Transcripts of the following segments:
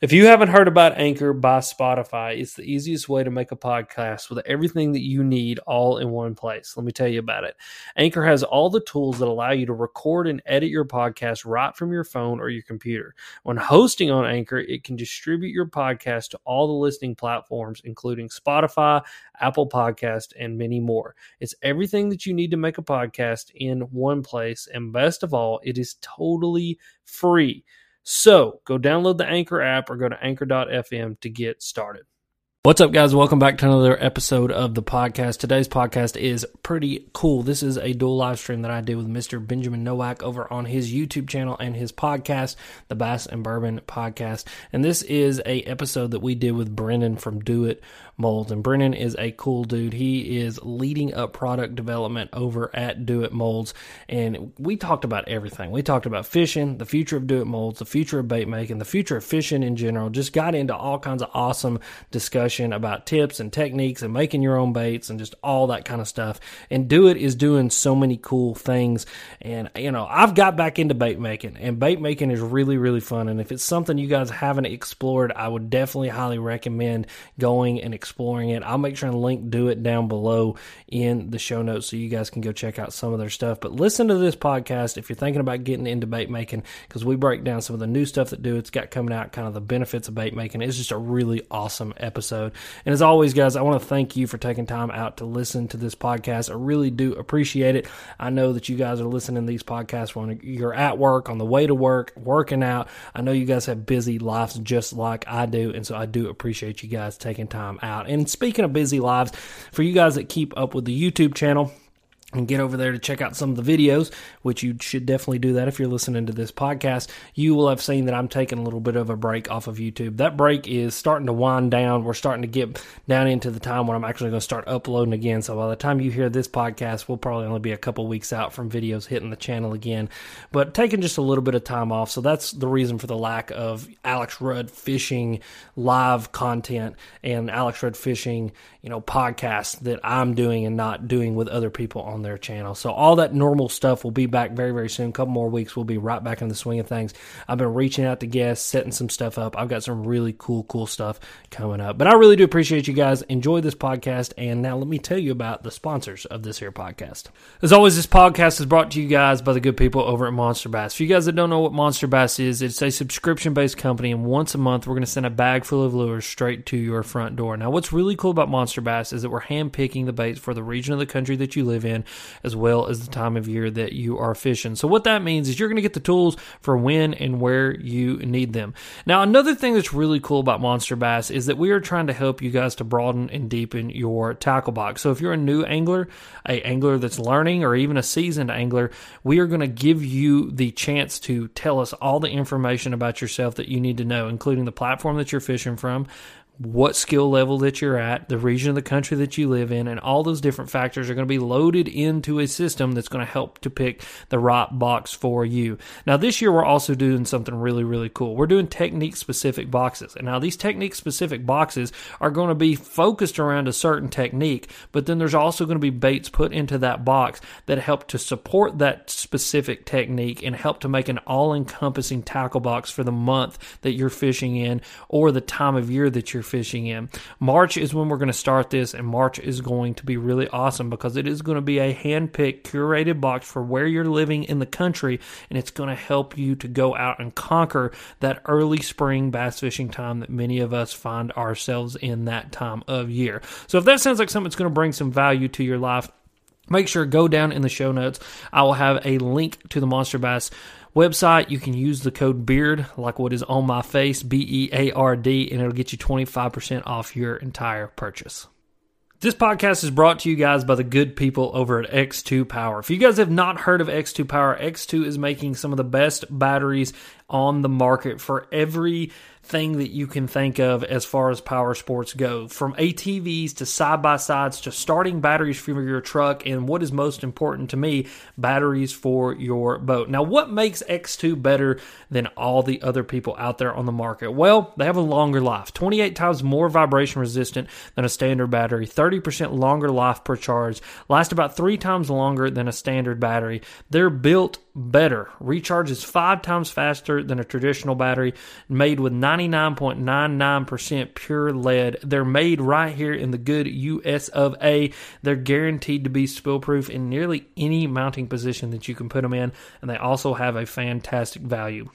If you haven't heard about Anchor by Spotify, it's the easiest way to make a podcast with everything that you need all in one place. Let me tell you about it. Anchor has all the tools that allow you to record and edit your podcast right from your phone or your computer. When hosting on Anchor, it can distribute your podcast to all the listening platforms, including Spotify, Apple Podcast, and many more. It's everything that you need to make a podcast in one place. And best of all, it is totally free. So go download the Anchor app or go to anchor.fm to get started. What's up, guys? Welcome back to another episode of the podcast. Today's podcast is pretty cool. This is a dual live stream that I did with Mr. Benjamin Nowak over on his YouTube channel and his podcast, the Bass and Bourbon Podcast. And this is a episode that we did with Brennan from Do It Molds. And Brennan is a cool dude. He is leading up product development over at Do It Molds. And we talked about everything. We talked about fishing, the future of Do It Molds, the future of bait making, the future of fishing in general. Just got into all kinds of awesome discussion about tips and techniques and making your own baits and just all that kind of stuff. And Do It is doing so many cool things. And, you know, I've got back into bait making, and bait making is really, really fun. And if it's something you guys haven't explored, I would definitely highly recommend going and exploring exploring it. I'll make sure and link Do It down below in the show notes so you guys can go check out some of their stuff. But listen to this podcast if you're thinking about getting into bait making because we break down some of the new stuff that Do It's got coming out, kind of the benefits of bait making. It's just a really awesome episode. And as always, guys, I want to thank you for taking time out to listen to this podcast. I really do appreciate it. I know that you guys are listening to these podcasts when you're at work, on the way to work, working out. I know you guys have busy lives just like I do. And so I do appreciate you guys taking time out out. And speaking of busy lives, for you guys that keep up with the YouTube channel, and get over there to check out some of the videos, which you should definitely do that if you're listening to this podcast. You will have seen that I'm taking a little bit of a break off of YouTube. That break is starting to wind down. We're starting to get down into the time when I'm actually going to start uploading again. So by the time you hear this podcast, we'll probably only be a couple weeks out from videos hitting the channel again. But taking just a little bit of time off. So that's the reason for the lack of Alex Rudd fishing live content and Alex Rudd fishing, you know, podcasts that I'm doing and not doing with other people on their channel. So all that normal stuff will be back very, very soon. A couple more weeks, we'll be right back in the swing of things. I've been reaching out to guests, setting some stuff up. I've got some really cool, cool stuff coming up. But I really do appreciate you guys. Enjoy this podcast. And now let me tell you about the sponsors of this here podcast. As always, this podcast is brought to you guys by the good people over at Monster Bass. For you guys that don't know what Monster Bass is, it's a subscription based company. And once a month, we're going to send a bag full of lures straight to your front door. Now, what's really cool about Monster Bass is that we're handpicking the baits for the region of the country that you live in as well as the time of year that you are fishing. So, what that means is you're going to get the tools for when and where you need them. Now, another thing that's really cool about Monster Bass is that we are trying to help you guys to broaden and deepen your tackle box. So, if you're a new angler, a angler that's learning, or even a seasoned angler, we are going to give you the chance to tell us all the information about yourself that you need to know, including the platform that you're fishing from, what skill level that you're at, the region of the country that you live in, and all those different factors are going to be loaded into a system that's going to help to pick the right box for you. Now, this year we're also doing something really, really cool. We're doing technique specific boxes. And now these technique specific boxes are going to be focused around a certain technique, but then there's also going to be baits put into that box that help to support that specific technique and help to make an all encompassing tackle box for the month that you're fishing in or the time of year that you're fishing in. March is when we're going to start this, and March is going to be really awesome because it is going to be a hand picked, curated box for where you're living in the country, and it's going to help you to go out and conquer that early spring bass fishing time that many of us find ourselves in that time of year. So if that sounds like something that's going to bring some value to your life, make sure go down in the show notes. I will have a link to the Monster Bass website. You can use the code BEARD, like what is on my face, B E A R D, and it'll get you 25% off your entire purchase. This podcast is brought to you guys by the good people over at X2 Power. If you guys have not heard of X2 Power, X2 is making some of the best batteries on the market for every thing that you can think of as far as power sports go from ATVs to side by sides to starting batteries for your truck and what is most important to me batteries for your boat. Now, what makes X2 better than all the other people out there on the market? Well, they have a longer life 28 times more vibration resistant than a standard battery, 30% longer life per charge, last about three times longer than a standard battery. They're built better. Recharges five times faster than a traditional battery, made with 99.99% pure lead. They're made right here in the good US of A. They're guaranteed to be spill proof in nearly any mounting position that you can put them in, and they also have a fantastic value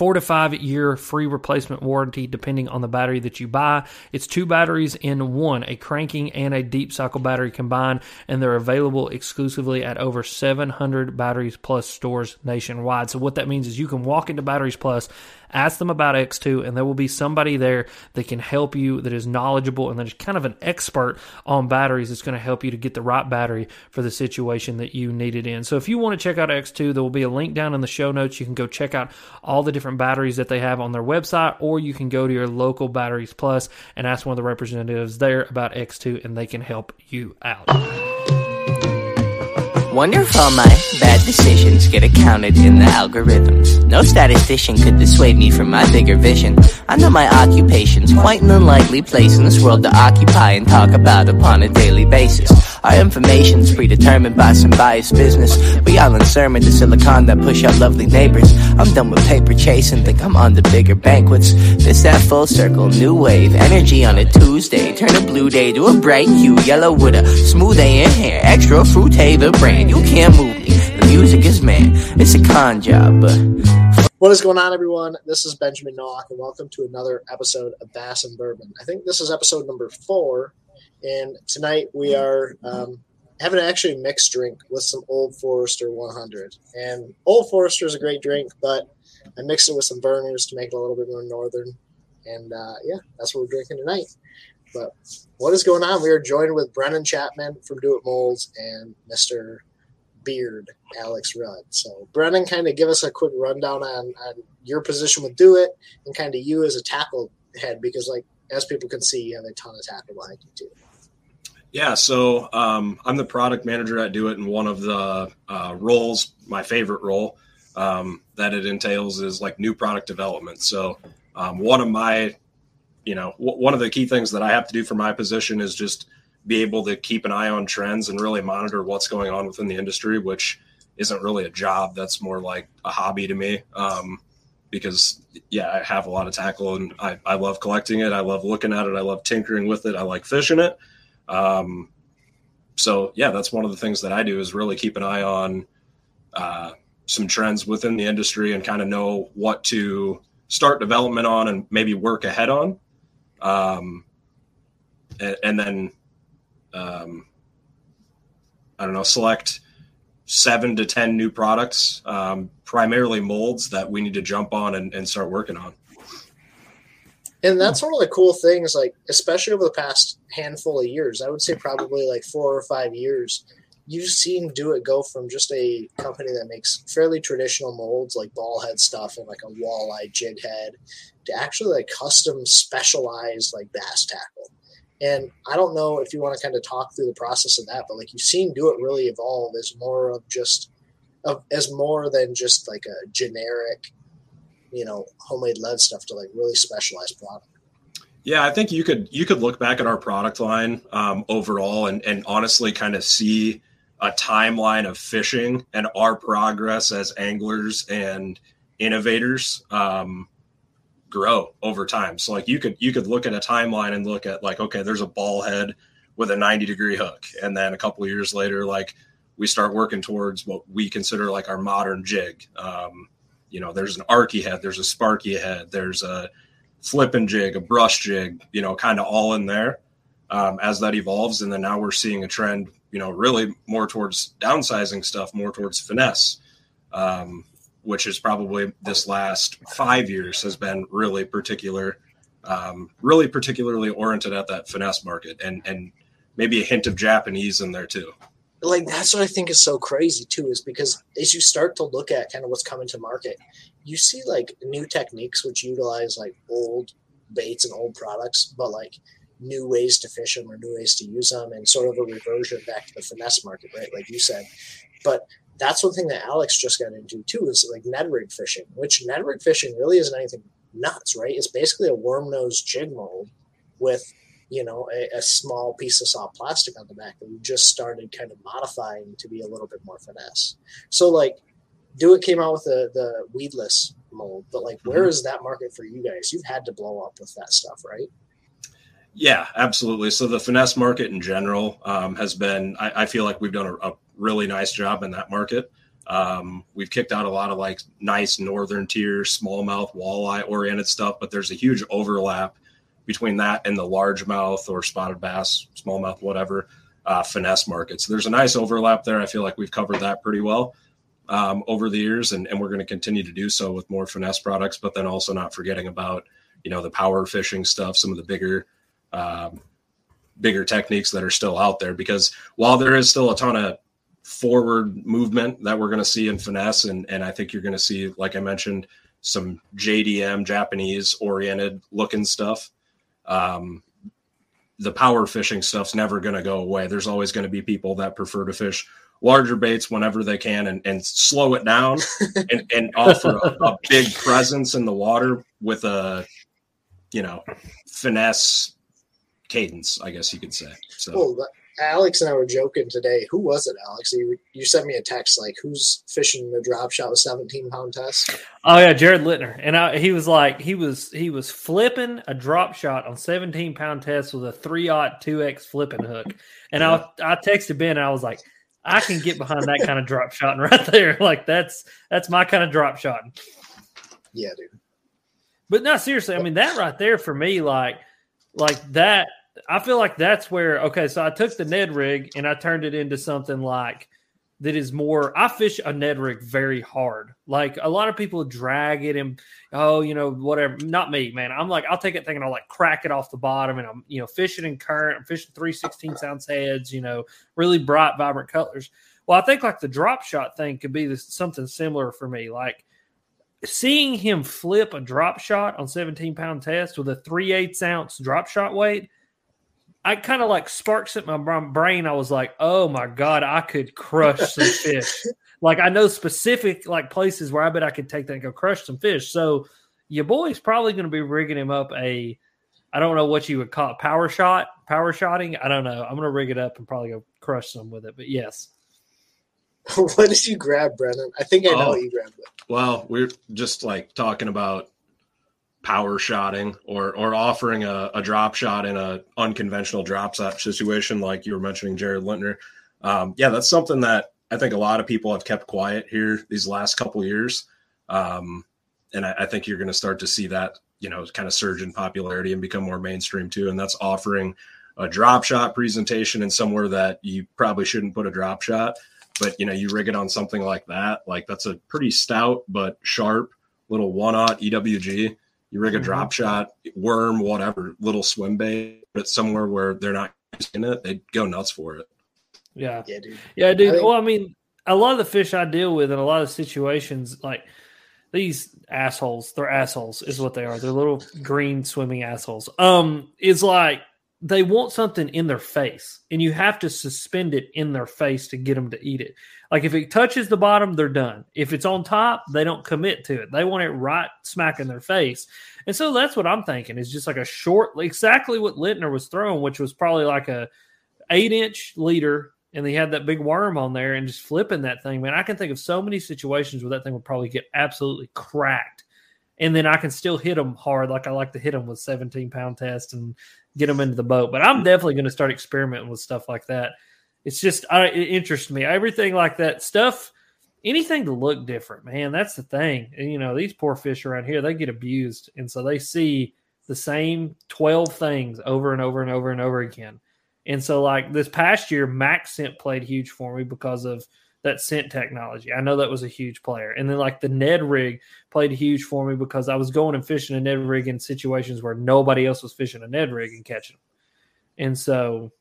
four to five year free replacement warranty depending on the battery that you buy. It's two batteries in one, a cranking and a deep cycle battery combined, and they're available exclusively at over 700 Batteries Plus stores nationwide. So what that means is you can walk into Batteries Plus Ask them about X2, and there will be somebody there that can help you that is knowledgeable and that is kind of an expert on batteries that's going to help you to get the right battery for the situation that you need it in. So if you want to check out X2, there will be a link down in the show notes. You can go check out all the different batteries that they have on their website, or you can go to your local Batteries Plus and ask one of the representatives there about X2, and they can help you out. Wonder if all my bad decisions get accounted in the algorithms. No statistician could dissuade me from my bigger vision. I know my occupation's quite an unlikely place in this world to occupy and talk about upon a daily basis. Our information's predetermined by some biased business. We all in sermon to silicon that push out lovely neighbors. I'm done with paper chasing, think I'm on the bigger banquets. This that full circle, new wave, energy on a Tuesday. Turn a blue day to a bright hue, yellow with a smooth A in hair, extra fruit the brand. You can't move me. The music is man, it's a con job, but. What is going on, everyone? This is Benjamin Nowak, and welcome to another episode of Bass and Bourbon. I think this is episode number four, and tonight we are um, having actually mixed drink with some Old Forester 100. And Old Forester is a great drink, but I mixed it with some Vernors to make it a little bit more northern. And uh, yeah, that's what we're drinking tonight. But what is going on? We are joined with Brennan Chapman from Do It Molds and Mr. Beard, Alex Rudd. So, Brennan, kind of give us a quick rundown on, on your position with Do It and kind of you as a tackle head, because, like, as people can see, you have a ton of tackle behind you, too. Yeah, so um, I'm the product manager at Do It, and one of the uh, roles, my favorite role um, that it entails is like new product development. So um, one of my, you know, w- one of the key things that I have to do for my position is just be able to keep an eye on trends and really monitor what's going on within the industry, which isn't really a job. That's more like a hobby to me. Um, because yeah, I have a lot of tackle and I, I love collecting it. I love looking at it. I love tinkering with it. I like fishing it. Um, so yeah, that's one of the things that I do is really keep an eye on uh, some trends within the industry and kind of know what to start development on and maybe work ahead on. Um, and, and then, um, I don't know, select seven to 10 new products, um, primarily molds that we need to jump on and, and start working on. And that's one of the cool things, like especially over the past handful of years, I would say probably like four or five years, you've seen do it go from just a company that makes fairly traditional molds like ball head stuff and like a walleye jig head to actually like custom specialized like bass tackle. And I don't know if you want to kind of talk through the process of that, but like you've seen do it really evolve as more of just of as more than just like a generic you know homemade lead stuff to like really specialized product. Yeah, I think you could you could look back at our product line um, overall and and honestly kind of see a timeline of fishing and our progress as anglers and innovators um, grow over time. So like you could you could look at a timeline and look at like okay, there's a ball head with a 90 degree hook, and then a couple of years later, like we start working towards what we consider like our modern jig. Um, you know, there's an arky head, there's a sparky head, there's a flipping jig, a brush jig, you know, kind of all in there um, as that evolves. And then now we're seeing a trend, you know, really more towards downsizing stuff, more towards finesse, um, which is probably this last five years has been really particular, um, really particularly oriented at that finesse market and, and maybe a hint of Japanese in there too like that's what I think is so crazy too, is because as you start to look at kind of what's coming to market, you see like new techniques which utilize like old baits and old products, but like new ways to fish them or new ways to use them, and sort of a reversion back to the finesse market, right? Like you said, but that's one thing that Alex just got into too is like Ned rig fishing, which Ned rig fishing really isn't anything nuts, right? It's basically a worm nose jig mold with you know, a, a, small piece of soft plastic on the back that we just started kind of modifying to be a little bit more finesse. So, like, Do it came out with the the weedless mold, but like, where Mhm. is that market for you guys? You've had to blow up with that stuff, right? Yeah, absolutely. So the finesse market in general um, has been, I, I feel like we've done a, a really nice job in that market. Um, we've kicked out a lot of like nice northern tier, smallmouth, walleye oriented stuff, but there's a huge overlap between that and the largemouth or spotted bass, smallmouth, whatever, uh, finesse market. So there's a nice overlap there. I feel like we've covered that pretty well um, over the years, and, and we're going to continue to do so with more finesse products, but then also not forgetting about, you know, the power fishing stuff, some of the bigger um, bigger techniques that are still out there because while there is still a ton of forward movement that we're going to see in finesse and, and i think you're going to see like i mentioned some jdm japanese oriented looking stuff um, the power fishing stuff's never going to go away there's always going to be people that prefer to fish larger baits whenever they can and, and slow it down and, and offer a, a big presence in the water with a you know finesse cadence, I guess you could say. So Well, but Alex and I were joking today. Who was it, Alex? You, you sent me a text like, "Who's fishing the drop shot with 17 pound test?" Oh yeah, Jared Lintner, and I, he was like he was he was flipping a drop shot on 17 pound test with a three aught two x flipping hook, and I I texted Ben and I was like, I can get behind that kind of drop shot right there, like that's that's my kind of drop shot. Yeah, dude. But no, seriously, I mean that right there for me, like like that. I feel like that's where okay. So I took the Ned rig and I turned it into something like that is more. I fish a Ned rig very hard. Like a lot of people drag it and oh, you know, whatever. Not me, man. I'm like I'll take it thinking I'll like crack it off the bottom and I'm you know fishing in current. I'm fishing three 16 ounce heads. You know, really bright, vibrant colors. Well, I think like the drop shot thing could be this, something similar for me. Like seeing him flip a drop shot on 17 pound test with a 3 8 ounce drop shot weight, I kind of like sparks at my brain. I was like, oh my God, I could crush some fish. Like I know specific like places where I bet I could take that and go crush some fish. So your boy's probably going to be rigging him up a, I don't know what you would call it, power shot, power shotting. I don't know. I'm going to rig it up and probably go crush some with it. But yes. what did you grab, Brennan? I think I know Oh. what you grabbed. well, we're just like talking about power shotting or or offering a, a drop shot in a unconventional drop shot situation like you were mentioning Jared Lintner. Um, yeah, that's something that I think a lot of people have kept quiet here these last couple years. Um, and I, I think you're going to start to see that, you know, kind of surge in popularity and become more mainstream too. And that's offering a drop shot presentation in somewhere that you probably shouldn't put a drop shot, but you know, you rig it on something like that. Like that's a pretty stout but sharp little one aught EWG. You rig a Mhm. drop shot, worm, whatever, little swim bait, but somewhere where they're not using it, they go nuts for it. Yeah. Yeah, dude. Yeah, dude. think- well, I mean, a lot of the fish I deal with in a lot of situations, like these assholes, they're assholes, is what they are. They're little green swimming assholes. Um, it's like they want something in their face, and you have to suspend it in their face to get them to eat it. Like if it touches the bottom, they're done. If it's on top, they don't commit to it. They want it right smack in their face. And so that's what I'm thinking is just like a short, exactly what Lintner was throwing, which was probably like a eight inch leader and they had that big worm on there and just flipping that thing, man. I can think of so many situations where that thing would probably get absolutely cracked. And then I can still hit them hard, like I like to hit them with 17 pound test and get them into the boat. But I'm definitely going to start experimenting with stuff like that. It's just, I, it interests me. Everything like that stuff, anything to look different, man. That's the thing. And, you know, these poor fish around here, they get abused. And so they see the same 12 things over and over and over and over again. And so, like this past year, Max Scent played huge for me because of that scent technology. I know that was a huge player. And then, like the Ned rig played huge for me because I was going and fishing a Ned rig in situations where nobody else was fishing a Ned rig and catching them. And so,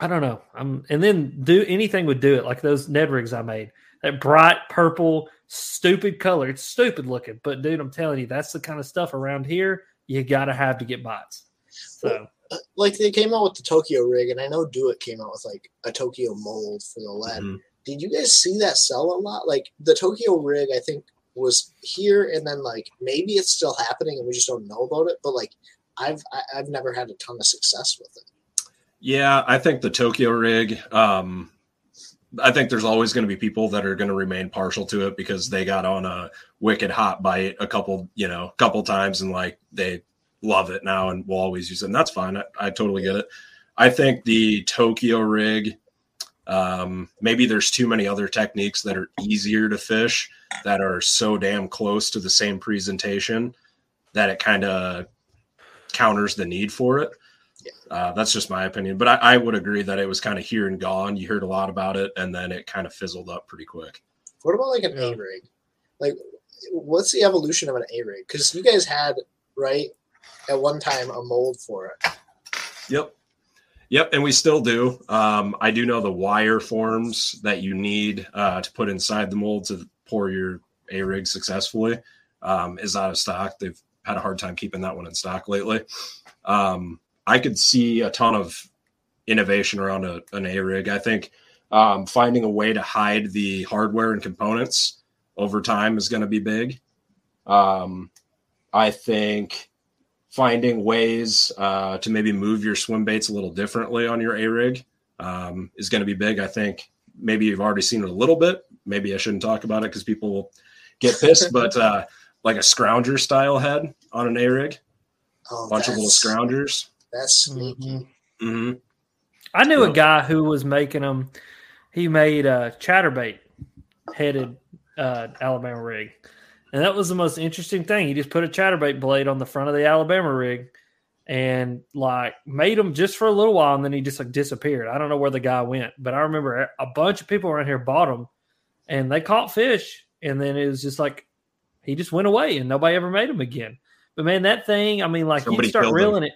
I don't know. I'm and then do anything would do it like those Ned rigs I made. That bright purple, stupid color. It's stupid looking, but dude, I'm telling you, that's the kind of stuff around here you got to have to get bites. So. Uh, Like they came out with the Tokyo rig, and I know Do It came out with like a Tokyo mold for the lead. Mhm. Did you guys see that sell a lot? Like the Tokyo rig, I think was here, and then like maybe it's still happening, and we just don't know about it. But like I've I, I've never had a ton of success with it. Yeah, I think the Tokyo rig, um, I think there's always going to be people that are going to remain partial to it because they got on a wicked hot bite a couple, you know, couple times and like they love it now and will always use it. And that's fine. I, I totally get it. I think the Tokyo rig, um, maybe there's too many other techniques that are easier to fish that are so damn close to the same presentation that it kind of counters the need for it. Uh, that's just my opinion, but I, I would agree that it was kind of here and gone. You heard a lot about it, and then it kind of fizzled up pretty quick. What about like an A rig? Like, what's the evolution of an A rig? Because you guys had right at one time a mold for it. Yep. Yep, and we still do. Um, I do know the wire forms that you need uh, to put inside the mold to pour your A rig successfully um, is out of stock. They've had a hard time keeping that one in stock lately. Um, I could see a ton of innovation around a, an A rig. I think um, finding a way to hide the hardware and components over time is going to be big. Um, I think finding ways uh, to maybe move your swim baits a little differently on your A rig um, is going to be big. I think maybe you've already seen it a little bit. Maybe I shouldn't talk about it because people will get pissed, but uh, like a scrounger style head on an A rig, Oh, a bunch of little scroungers. That's sneaky. hmm I knew a guy who was making them. He made a chatterbait headed uh, Alabama rig, and that was the most interesting thing. He just put a chatterbait blade on the front of the Alabama rig, and like made them just for a little while, and then he just like disappeared. I don't know where the guy went, but I remember a bunch of people around here bought them, and they caught fish, and then it was just like he just went away, and nobody ever made them again. But man, that thing, I mean, like Somebody you start him. reeling it.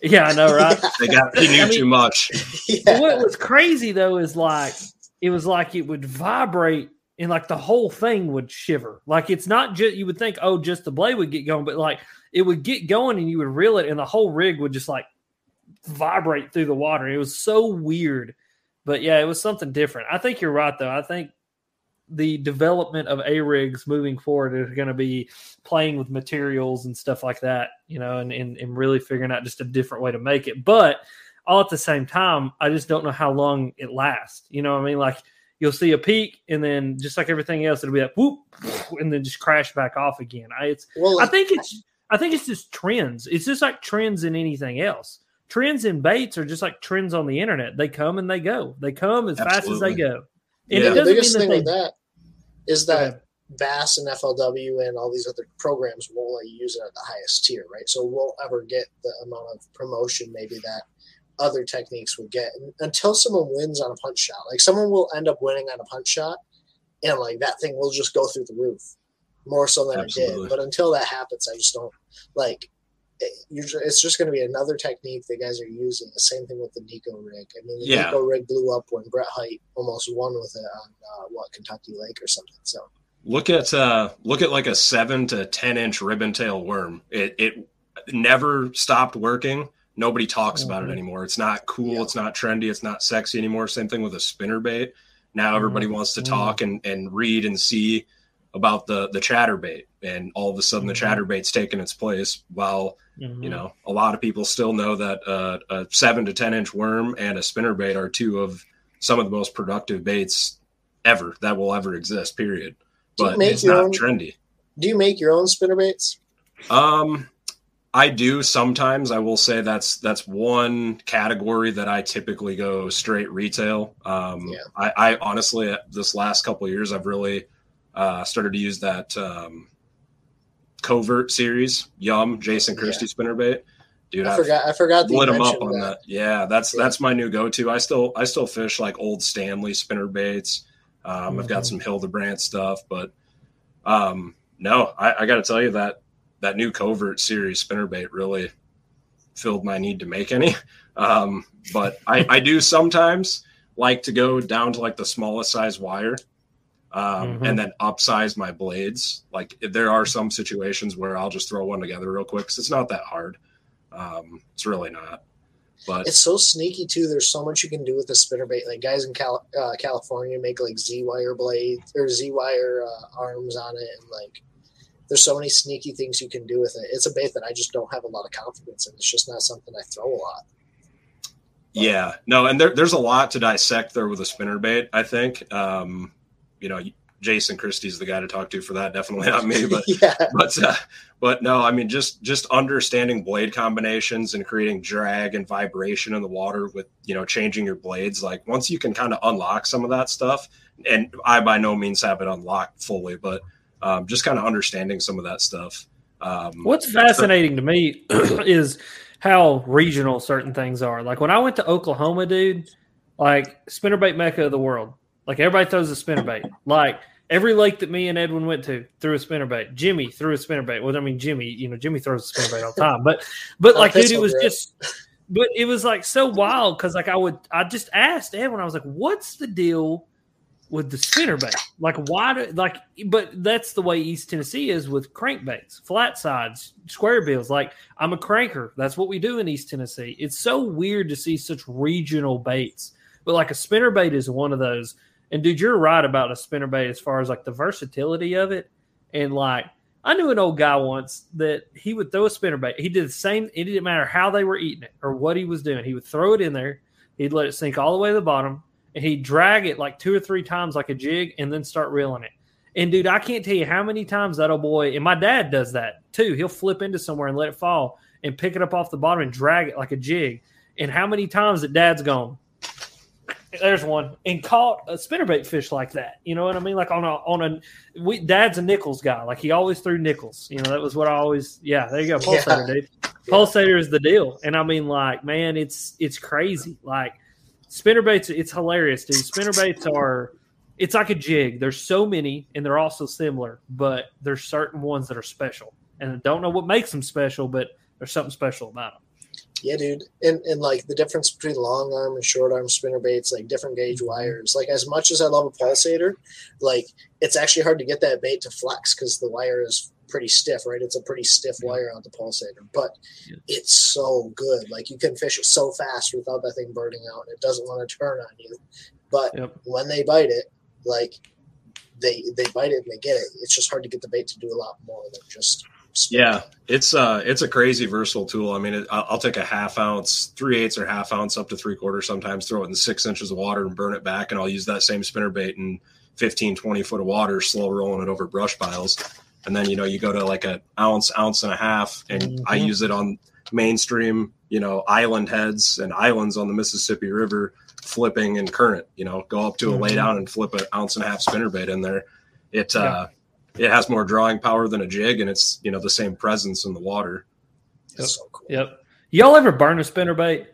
Yeah, I know, right? They got he knew I mean- too much. Yeah. what was crazy though is like it was like it would vibrate and like the whole thing would shiver. Like it's not just you would think, oh, just the blade would get going, but like it would get going and you would reel it and the whole rig would just like vibrate through the water. It was so weird. But yeah, it was something different. I think you're right though. I think the development of A rigs moving forward is going to be playing with materials and stuff like that, you know, and, and, and really figuring out just a different way to make it. But all at the same time, I just don't know how long it lasts. You know what I mean? Like you'll see a peak and then just like everything else, it'll be like whoop and then just crash back off again. I it's Well, I think it's I think it's just trends. It's just like trends in anything else. Trends in baits are just like trends on the internet. They come and they go. They come as fast as they go. And Yeah. it the doesn't biggest mean thing that with that is that. Bass and FLW and all these other programs won't let you use it at the highest tier, right? So we'll ever get the amount of promotion maybe that other techniques would get And until someone wins on a punch shot. Like someone will end up winning on a punch shot, and like that thing will just go through the roof more so than it did. But until that happens, I just don't like. It, it's just going to be another technique that guys are using. The same thing with the Neko rig. I mean, the Yeah. Neko rig blew up when Brett Hite almost won with it on uh, what Kentucky Lake or something. So Look at uh look at like a seven to ten inch ribbon tail worm. It it never stopped working. Nobody talks about it anymore. It's not cool. Yeah. It's not trendy. It's not sexy anymore. Same thing with a spinner bait. Now everybody wants to Mhm. talk and, and read and see about the the chatterbait, and all of a sudden Mhm. the chatterbait's taken its place. While Mhm. you know a lot of people still know that uh, a seven to ten inch worm and a spinner bait are two of some of the most productive baits ever that will ever exist. Period. But it's not own- trendy. Do you make your own spinner baits? Um, I do sometimes. I will say that's that's one category that I typically go straight retail. Um, Yeah. I, I honestly, this last couple of years, I've really uh, started to use that um, covert series, Yum, Jason Yeah. Christie spinnerbait. Dude, I I've forgot. I forgot that lit them up on that. Yeah, that's Yeah. that's my new go-to. I still I still fish like old Stanley spinner baits. Um, I've got Mhm. some Hildebrandt stuff, but um, no, I, I got to tell you that that new covert series spinnerbait really filled my need to make any. Um, but I, I do sometimes like to go down to like the smallest size wire um, Mhm. and then upsize my blades. Like there are some situations where I'll just throw one together real quick because it's not that hard. Um, it's really not. But It's so sneaky too. There's so much you can do with the spinnerbait. Like guys in Cal- uh, California make like Z wire blades or Z wire uh, arms on it, and like there's so many sneaky things you can do with it. It's a bait that I just don't have a lot of confidence in. It's just not something I throw a lot. Yeah, no, and there, there's a lot to dissect there with a spinner bait. I think, um, you know, Jason Christie's the guy to talk to for that. Definitely not me, but yeah. but uh, but no, I mean just just understanding blade combinations and creating drag and vibration in the water with you know changing your blades. Like once you can kind of unlock some of that stuff, and I by no means have it unlocked fully, but um, just kind of understanding some of that stuff. Um, What's fascinating to me is how regional certain things are. Like when I went to Oklahoma, dude, like spinnerbait mecca of the world. Like everybody throws a spinnerbait. Like every lake that me and Edwin went to threw a spinnerbait. Jimmy threw a spinnerbait. Well, I mean, Jimmy, you know, Jimmy throws a spinnerbait all the time. But but like, dude, it was just. But it was like so wild because like I would I just asked Edwin I was like, what's the deal with the spinnerbait? Like why do like but that's the way East Tennessee is with crankbaits, flat sides, square bills. Like I'm a cranker. That's what we do in East Tennessee. It's so weird to see such regional baits. But like a spinnerbait is one of those and dude, you're right about a spinnerbait as far as like the versatility of it. And like I knew an old guy once that he would throw a spinnerbait. He did the same. It didn't matter how they were eating it or what he was doing. He would throw it in there. He'd let it sink all the way to the bottom, he'd drag it like two or three times like a jig, and then start reeling it. And dude, I can't tell you how many times that old boy and my dad does that too. He'll flip into somewhere and let it fall and pick it up off the bottom and drag it like a jig. And how many times that dad's gone, there's one and caught a spinnerbait fish like that. You know what I mean? Like on a on a we dad's a Nichols guy. Like he always threw Nichols. You know that was what I always. Yeah, there you go, pulsator, yeah. dude. Pulsator is the deal. And I mean, like, man, it's it's crazy. Like spinnerbaits, it's hilarious, dude. Spinnerbaits are. It's like a jig. There's so many, and they're also similar, but there's certain ones that are special, and I don't know what makes them special, but there's something special about them. Yeah, dude. And and like the difference between long arm and short arm spinner baits, like different gauge wires. Like as much as I love a pulsator, like it's actually hard to get that bait to flex because the wire is pretty stiff, right? It's a pretty stiff wire on the pulsator, but it's so good. Like you can fish it so fast without that thing burning out. And it doesn't want to turn on you. But yep. when they bite it, like they they bite it and they get it. It's just hard to get the bait to do a lot more than just yeah, it's uh it's a crazy versatile tool. I mean, it, I'll take a half ounce, three eighths or half ounce up to three quarters sometimes, throw it in six inches of water and burn it back, and I'll use that same spinner bait in 15, 20 foot of water, slow rolling it over brush piles. And then you know you go to like an ounce, ounce and a half, and mm-hmm. I use it on mainstream, you know, island heads and islands on the Mississippi River, flipping and current. You know, go up to a mm-hmm. laydown and flip an ounce and a half spinner bait in there. It yeah. uh it has more drawing power than a jig, and it's you know the same presence in the water. Yep. So cool. Yep. Y'all ever burn a spinner bait?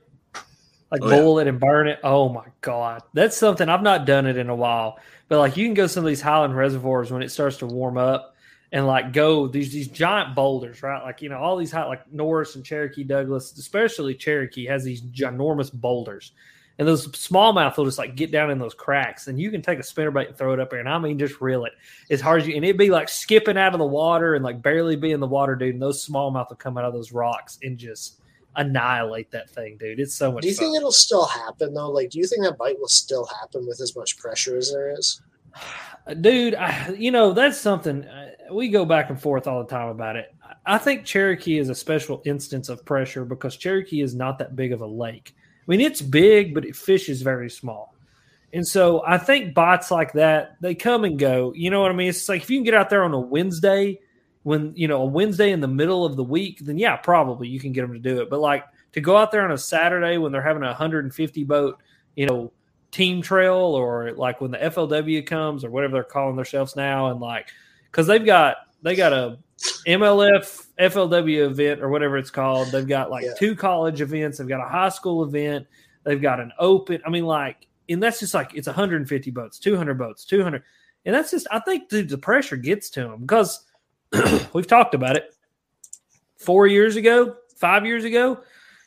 Like oh, boil yeah. it and burn it? Oh my god, that's something I've not done it in a while. But like you can go some of these highland reservoirs when it starts to warm up, and like go these these giant boulders, right? Like you know all these high like Norris and Cherokee Douglas, especially Cherokee has these ginormous boulders, and those smallmouth will just like get down in those cracks, and you can take a spinnerbait and throw it up there, and I mean just reel it as hard as you, and it'd be like skipping out of the water and like barely be in the water, dude. And those smallmouth will come out of those rocks and just annihilate that thing, dude. It's so much. Do you fun. think it'll still happen though? Like, do you think that bite will still happen with as much pressure as there is? Dude, I, you know that's something uh, we go back and forth all the time about it. I think Cherokee is a special instance of pressure because Cherokee is not that big of a lake. I mean, it's big, but it fish is very small. And so I think bots like that, they come and go. You know what I mean? It's like if you can get out there on a Wednesday, when, you know, a Wednesday in the middle of the week, then yeah, probably you can get them to do it. But like to go out there on a Saturday when they're having a 150 boat, you know, team trail or like when the FLW comes or whatever they're calling themselves now, and like, because they've got, they got a MLF FLW event or whatever it's called. They've got like yeah. two college events. They've got a high school event. They've got an open. I mean, like, and that's just like it's 150 boats, 200 boats, 200, and that's just. I think the, the pressure gets to them because we've talked about it. Four years ago, five years ago,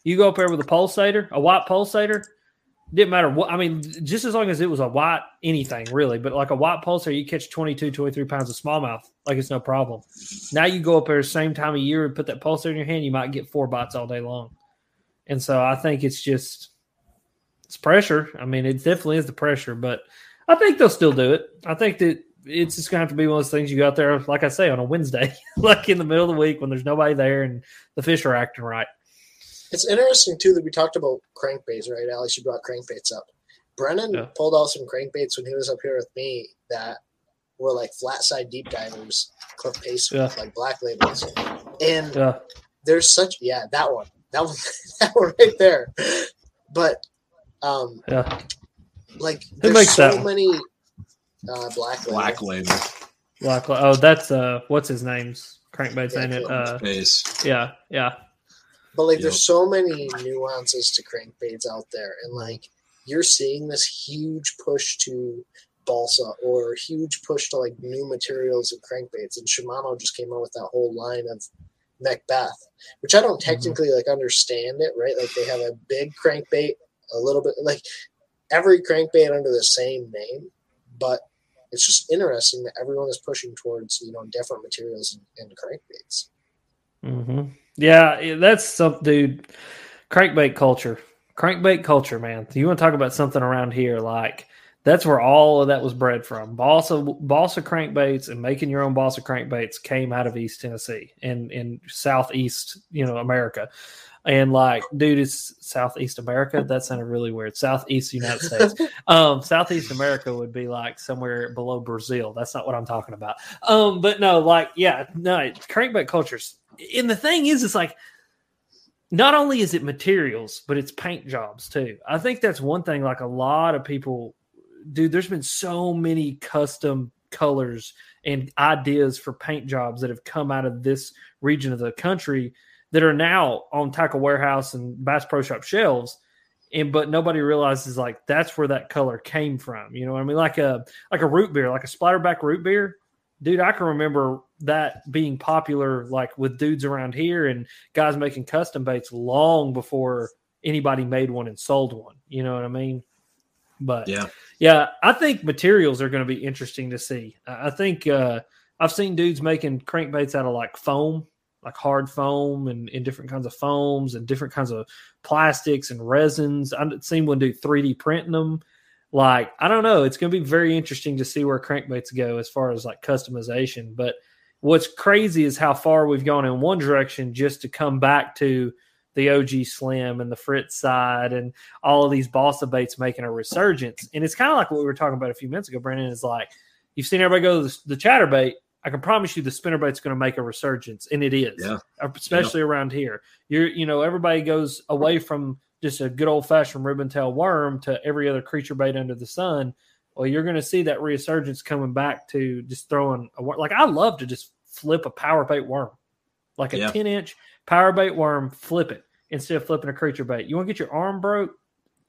you go up there with a pulsator, a white pulsator, didn't matter what i mean just as long as it was a white anything really but like a white pulsar you catch 22 23 pounds of smallmouth like it's no problem. Now you go up there same time of year and put that pulsar in your hand you might get four bites all day long. And so i think it's just it's pressure. I mean it definitely is the pressure but i think they'll still do it. I think that it's just gonna have to be one of those things you go out there like i say on a wednesday like in the middle of the week when there's nobody there and the fish are acting right It's interesting too that we talked about crankbaits, right? Alex, you brought crankbaits up. Brennan Yeah. pulled out some crankbaits when he was up here with me that were like flat side deep divers, Cliff Pace, Yeah. like black labels. And Yeah. there's such yeah, that one. That one that one right there. But um Yeah. like there's makes so that many uh black label. Black label Like, oh, that's uh, what's his name's crankbaits, Yeah, ain't it? Uh, base. yeah, yeah, But like, Yep. there's so many nuances to crankbaits out there, and like, you're seeing this huge push to balsa or huge push to like new materials and crankbaits. And Shimano just came out with that whole line of Macbeth, which I don't technically like understand it, right? Like, they have a big crankbait, a little bit like every crankbait under the same name, but it's just interesting that everyone is pushing towards you know different materials and, and crankbaits. hmm yeah. That's some dude. Crankbait culture, crankbait culture, man. You want to talk about something around here? Like that's where all of that was bred from. Balsa, balsa crankbaits, and making your own balsa crankbaits came out of East Tennessee and in southeast, you know, America. And like, dude, it's Southeast America. That sounded really weird. Southeast United States. um, Southeast America would be like somewhere below Brazil. That's not what I'm talking about. Um, but no, like, yeah, no, crankbait cultures. And the thing is, it's like, not only is it materials, but it's paint jobs too. I think that's one thing. Like a lot of people, dude. There's been so many custom colors and ideas for paint jobs that have come out of this region of the country that are now on Tackle Warehouse and Bass Pro Shop shelves. And but nobody realizes like that's where that color came from. You know what I mean? Like a like a root beer, like a splatterback root beer. Dude, I can remember that being popular like with dudes around here and guys making custom baits long before anybody made one and sold one. You know what I mean? But Yeah. yeah, I think materials are going to be interesting to see. I think uh, I've seen dudes making crankbaits out of like foam, like hard foam and, and different kinds of foams and different kinds of plastics and resins. I've seen one do 3D printing them. Like, I don't know. It's going to be very interesting to see where crankbaits go as far as like customization. But what's crazy is how far we've gone in one direction just to come back to the OG Slim and the Fritz side and all of these balsa baits making a resurgence. And it's kind of like what we were talking about a few minutes ago, Brandon. Is like you've seen everybody go to the, the chatterbait. I can promise you the spinnerbait's going to make a resurgence, and it is, Yeah. Uh, especially around here. You're, you know, everybody goes away from just a good old fashioned ribbon tail worm to every other creature bait under the sun. Well, you're going to see that resurgence coming back to just throwing a worm. Like I love to just flip a power bait worm, like a Yeah. 10 inch power bait worm, flip it instead of flipping a creature bait. You want to get your arm broke?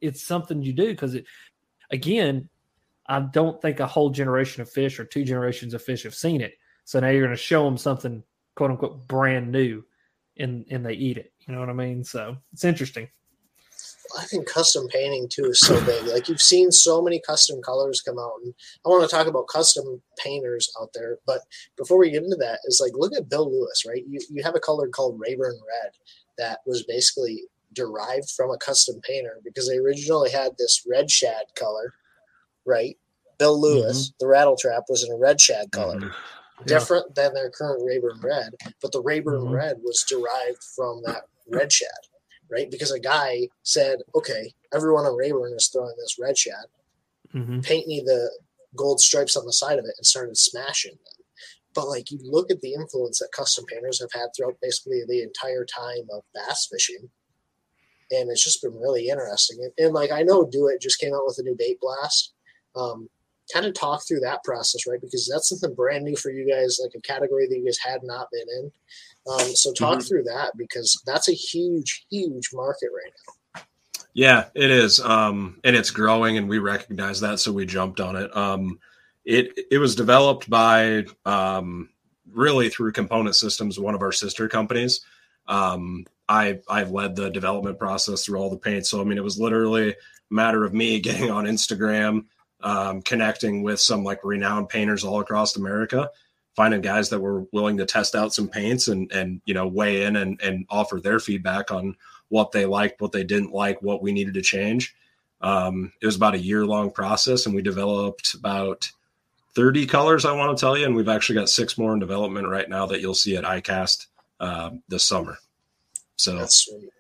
It's something you do because it, again, I don't think a whole generation of fish or two generations of fish have seen it. So now you're going to show them something quote unquote brand new and, and they eat it. You know what I mean? So it's interesting. I think custom painting too is so big. Like you've seen so many custom colors come out, and I want to talk about custom painters out there. But before we get into that, is like look at Bill Lewis, right? You you have a color called Rayburn Red that was basically derived from a custom painter because they originally had this red shad color, right? Bill Lewis, the rattle trap, was in a red shad color Mhm. different than their current Rayburn Red, but the Rayburn Mhm. Red was derived from that red shad, right? Because a guy said, "Okay, everyone on Rayburn is throwing this red shad. Mm-hmm. Paint me the gold stripes on the side of it," and started smashing them. But like you look at the influence that custom painters have had throughout basically the entire time of bass fishing, and it's just been really interesting. And, and like I know Do It just came out with a new bait blast. Um, kind of talk through that process, right? Because that's something brand new for you guys, like a category that you guys had not been in. Um, so talk through that because that's a huge, huge market right now. Yeah, it is, um, and it's growing, and we recognize that, so we jumped on it. Um, it it was developed by um, really through Component Systems, one of our sister companies. Um, I I've led the development process through all the paint, so I mean, it was literally a matter of me getting on Instagram, um, connecting with some like renowned painters all across America, finding guys that were willing to test out some paints and and you know weigh in and and offer their feedback on what they liked, what they didn't like, what we needed to change. Um, it was about a year long process, and we developed about 30 colors, I want to tell you. And we've actually got six more in development right now that you'll see at ICAST uh, this summer. So, That's sweet.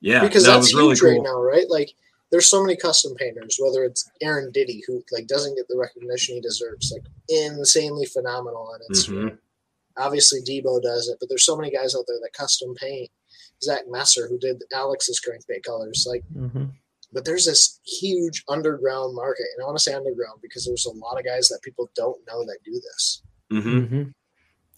Yeah, because that that's was really huge right now, right? Like there's so many custom painters, whether it's Aaron Diddy who like doesn't get the recognition he deserves, like insanely phenomenal on Instagram. Mhm. Obviously Debo does it, but there's so many guys out there that custom paint. Zach Messer who did Alex's crankbait colors, like Mm-hmm. But there's this huge underground market, and I want to say underground because there's a lot of guys that people don't know that do this. Mhm. Mm-hmm.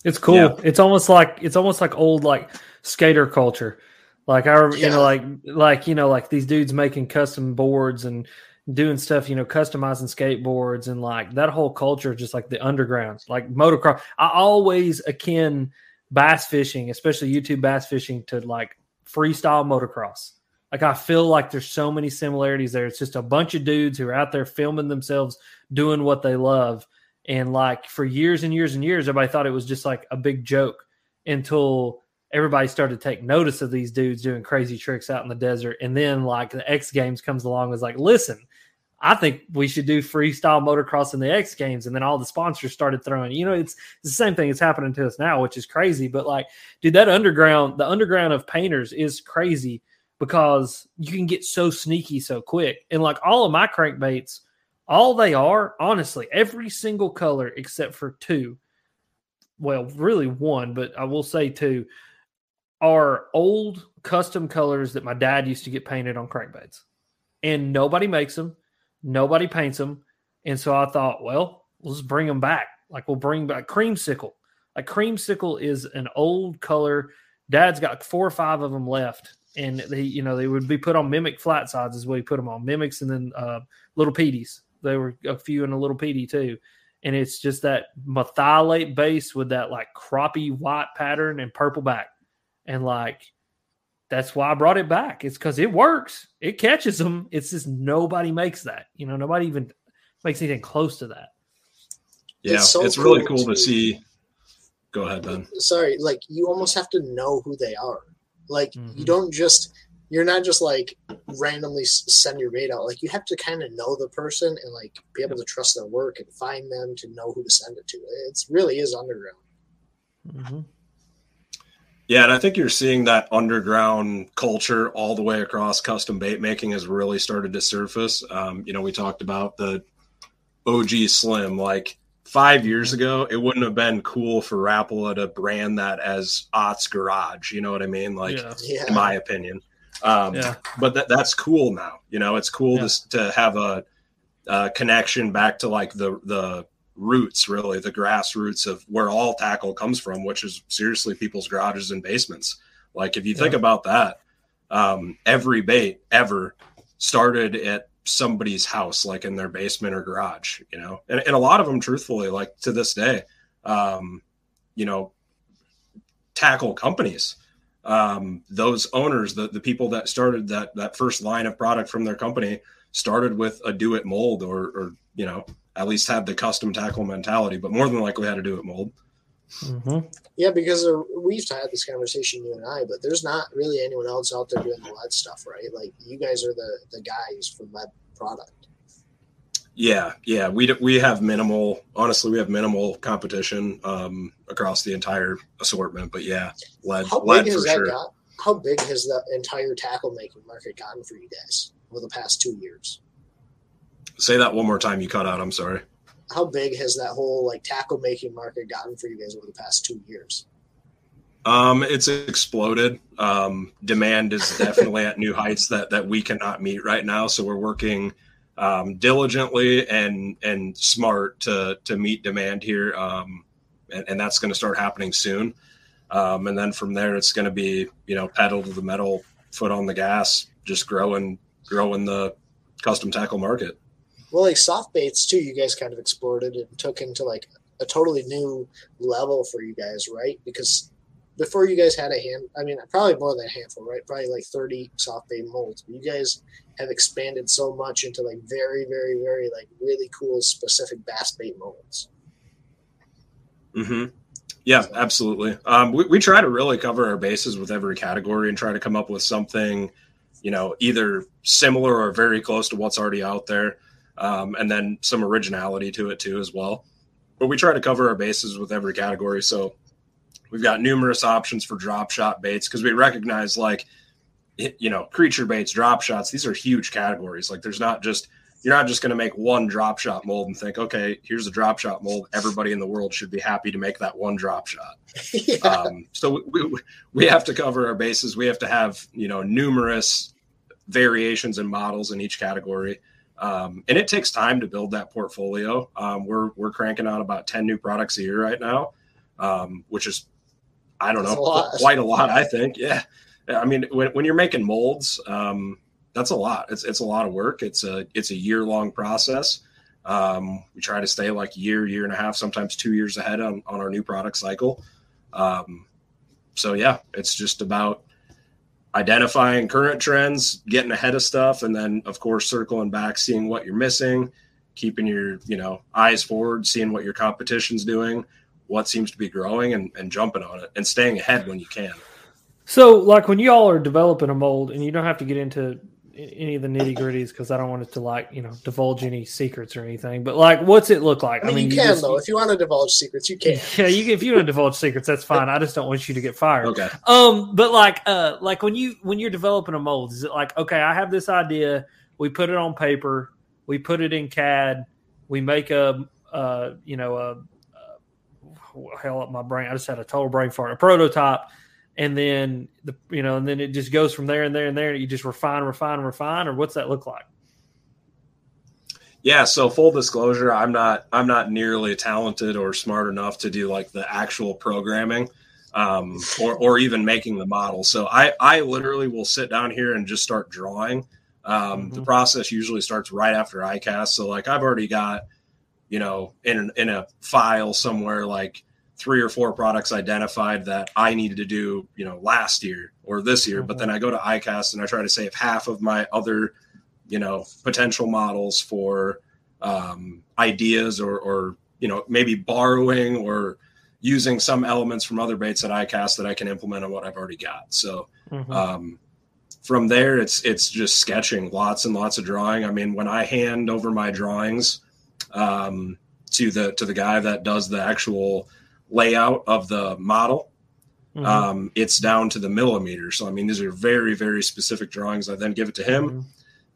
It's cool. Yeah. It's almost like it's almost like old like skater culture. Like I, you Yeah. know, like like you know, like these dudes making custom boards and doing stuff, you know, customizing skateboards and like that whole culture, just like the underground, like motocross. I always akin bass fishing, especially YouTube bass fishing, to like freestyle motocross. Like I feel like there's so many similarities there. It's just a bunch of dudes who are out there filming themselves doing what they love. And like for years and years and years, everybody thought it was just like a big joke until everybody started to take notice of these dudes doing crazy tricks out in the desert. And then like the X Games comes along is like, listen, I think we should do freestyle motocross in the X Games. And then all the sponsors started throwing, you know, it's, it's the same thing that's happening to us now, which is crazy. But like, dude, that underground, the underground of painters is crazy because you can get so sneaky so quick. And like all of my crankbaits, all they are, honestly, every single color except for two, well, really one, but I will say two, are old custom colors that my dad used to get painted on crankbaits. And nobody makes them, nobody paints them. And so I thought, well, let's bring them back. Like we'll bring back creamsicle. Like creamsicle is an old color. Dad's got four or five of them left. And they, you know, they would be put on mimic flat sides is what he put them on. Mimics and then uh, little peaties. They were a few in a little PD too. And it's just that methylate base with that like crappie white pattern and purple back. And like that's why I brought it back. It's because it works. It catches them. It's just nobody makes that. You know, nobody even makes anything close to that. Yeah, It's it's, so really cool cool to to- see. Go ahead, Ben. Sorry, like you almost have to know who they are. Like you Mhm. don't just you're not just like randomly send your bait out. Like you have to kind of know the person and like be able to trust their work and find them to know who to send it to. It's really is underground. Mm-hmm. Yeah, and I think you're seeing that underground culture all the way across custom bait making has really started to surface. Um, you know, we talked about the OG Slim. Like five years ago, it wouldn't have been cool for Rapala to brand that as Ott's Garage. You know what I mean? Like, yeah. Yeah. in my opinion. Um, Yeah. But that, that's cool now. You know, it's cool Yeah. to, to have a, a connection back to like the the roots, really the grassroots of where all tackle comes from, which is seriously people's garages and basements. Like if you think Yeah. about that, um, every bait ever started at somebody's house, like in their basement or garage. You know, and, and a lot of them, truthfully, like to this day, um, you know, tackle companies um, those owners, the, the people that started that that first line of product from their company, started with a do it mold, or, or you know at least had the custom tackle mentality, but more than likely had a do it mold. Mm-hmm. Yeah, because we've had this conversation, you and I, but there's not really anyone else out there doing the lead stuff, right? Like you guys are the the guys for lead product. Yeah, yeah, we d- we have minimal. Honestly, we have minimal competition um, across the entire assortment. But yeah, lead How lead big for has that sure. got? How big has the entire tackle making market gotten for you guys over the past two years? Say that one more time. You cut out. I'm sorry. How big has that whole like tackle making market gotten for you guys over the past two years? Um, it's exploded. Um, demand is definitely at new heights that that we cannot meet right now. So we're working um, diligently and and smart to to meet demand here, um, and, and that's going to start happening soon. Um, and then from there, it's going to be you know pedal to the metal, foot on the gas, just growing growing the custom tackle market. Well, like soft baits too, you guys kind of explored it and took into like a totally new level for you guys, right? Because before you guys had a hand, I mean, probably more than a handful, right? Probably like 30 soft bait molds. You guys have expanded so much into like very, very, very like really cool specific bass bait molds. hmm Yeah, absolutely. Um, we, we try to really cover our bases with every category and try to come up with something, you know, either similar or very close to what's already out there, um, and then some originality to it too as well. But we try to cover our bases with every category. So we've got numerous options for drop shot baits because we recognize like you know, creature baits, drop shots. These are huge categories. Like there's not just you're not just going to make one drop shot mold and think, okay, here's a drop shot mold. Everybody in the world should be happy to make that one drop shot. yeah. um, so we, we have to cover our bases. We have to have, you know, numerous variations and models in each category. Um, and it takes time to build that portfolio. Um, we're, we're cranking out about 10 new products a year right now, um, which is, I don't That's know, a quite a lot, I think. Yeah. I mean, when, when you're making molds, um, that's a lot. It's it's a lot of work. It's a it's a year long process. Um, we try to stay like year, year and a half, sometimes two years ahead on, on our new product cycle. Um, so yeah, it's just about identifying current trends, getting ahead of stuff, and then of course circling back, seeing what you're missing, keeping your you know eyes forward, seeing what your competition's doing, what seems to be growing, and, and jumping on it, and staying ahead when you can. So, like when y'all are developing a mold, and you don't have to get into any of the nitty gritties because I don't want it to like you know divulge any secrets or anything. But like, what's it look like? I mean, I mean you, you, can just, though. If you want to divulge secrets, you can. Yeah, you can, if you want to divulge secrets, that's fine. I just don't want you to get fired. Okay. Um, but like, uh, like when you when you're developing a mold, is it like okay, I have this idea, we put it on paper, we put it in CAD, we make a, uh, you know, a, a hell up my brain. I just had a total brain fart. A prototype and then the you know, and then it just goes from there and there and there. And you just refine, refine, refine, or what's that look like? Yeah, so full disclosure, I'm not I'm not nearly talented or smart enough to do like the actual programming um, or or even making the model. So I I literally will sit down here and just start drawing. Um, mm-hmm. The process usually starts right after ICAST. So like I've already got you know in in a file somewhere like three or four products identified that I needed to do, you know, last year or this year. Mm-hmm. But then I go to ICAST and I try to save half of my other, you know, potential models for um, ideas or, or, you know, maybe borrowing or using some elements from other baits at ICAST that I can implement on what I've already got. So, mm-hmm. um, from there, it's it's just sketching, lots and lots of drawing. I mean, when I hand over my drawings um, to the to the guy that does the actual layout of the model. Mm-hmm. Um, it's down to the millimeter. So, I mean, these are very, very specific drawings. I then give it to him. Mm-hmm.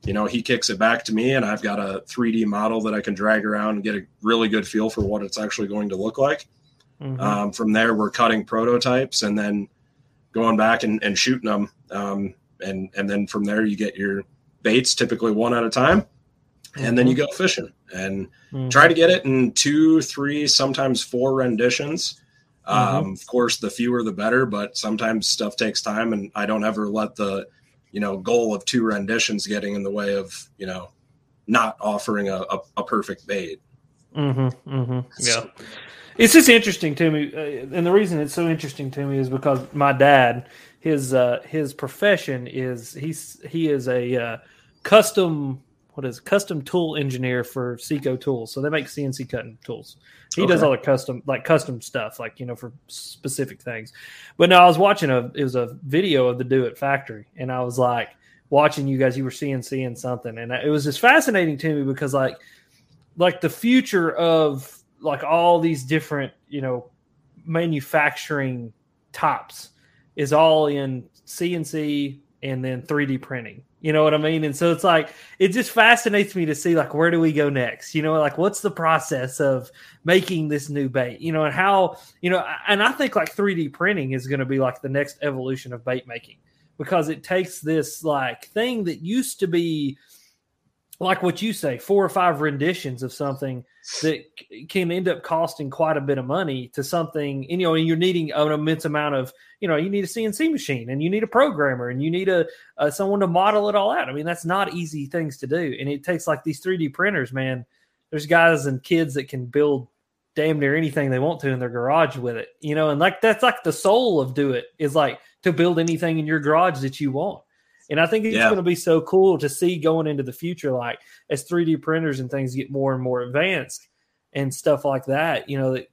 You know, he kicks it back to me, and I've got a 3D model that I can drag around and get a really good feel for what it's actually going to look like. Mm-hmm. Um, from there, we're cutting prototypes and then going back and, and shooting them. Um, and, and then from there, you get your baits, typically one at a time and then you mm-hmm. go fishing and mm-hmm. try to get it in two, three, sometimes four renditions. Mm-hmm. Um, of course, the fewer the better, but sometimes stuff takes time, and I don't ever let the you know goal of two renditions getting in the way of you know not offering a, a, a perfect bait. Mm-hmm, mm-hmm. Yeah. It's just interesting to me, uh, and the reason it's so interesting to me is because my dad, his uh, his profession is he's he is a uh, custom what is it, custom tool engineer for Seco Tools. So they make CNC cutting tools. He okay. does all the custom like custom stuff, like you know for specific things. But now I was watching a it was a video of the Do It factory, and I was like watching you guys. You were CNCing something, and it was just fascinating to me because like like the future of like all these different you know manufacturing types is all in CNC and then 3D printing. You know what I mean? And so it's like it just fascinates me to see like where do we go next? You know, like what's the process of making this new bait? You know, and how you know, and I think like 3D printing is going to be like the next evolution of bait making because it takes this like thing that used to be like what you say, four or five renditions of something that can end up costing quite a bit of money to something, and, you know, and you're needing an immense amount of, you know, you need a CNC machine and you need a programmer and you need a, a someone to model it all out. I mean, that's not easy things to do, and it takes like these 3D printers, man. There's guys and kids that can build damn near anything they want to in their garage with it, you know, and like that's like the soul of do it is like to build anything in your garage that you want and I think it's yeah. going to be so cool to see going into the future, like as 3D printers and things get more and more advanced and stuff like that. You know, that,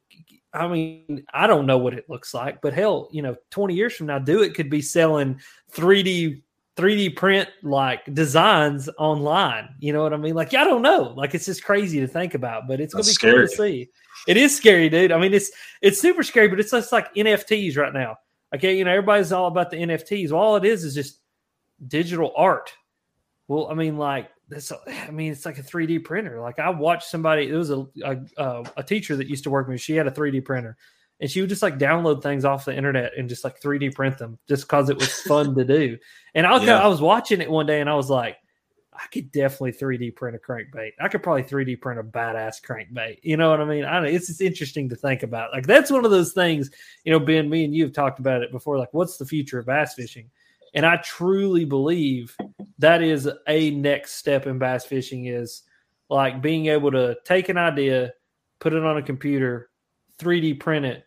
I mean, I don't know what it looks like, but hell, you know, 20 years from now, Do It could be selling 3D 3D print like designs online. You know what I mean? Like, I don't know. Like, it's just crazy to think about, but it's gonna be scary. cool to see. It is scary, dude. I mean, it's it's super scary, but it's just like NFTs right now. Okay, you know, everybody's all about the NFTs. Well, all it is is just digital art. Well, I mean, like that's I mean, it's like a 3D printer. Like I watched somebody. It was a a, a teacher that used to work with me. She had a 3D printer, and she would just like download things off the internet and just like 3D print them, just because it was fun to do. And I was Yeah. I was watching it one day, and I was like. I could definitely 3D print a crankbait. I could probably 3D print a badass crankbait. You know what I mean? I don't, it's just interesting to think about. Like that's one of those things, you know, Ben, me and you have talked about it before. Like, what's the future of bass fishing? And I truly believe that is a next step in bass fishing is like being able to take an idea, put it on a computer, 3D print it,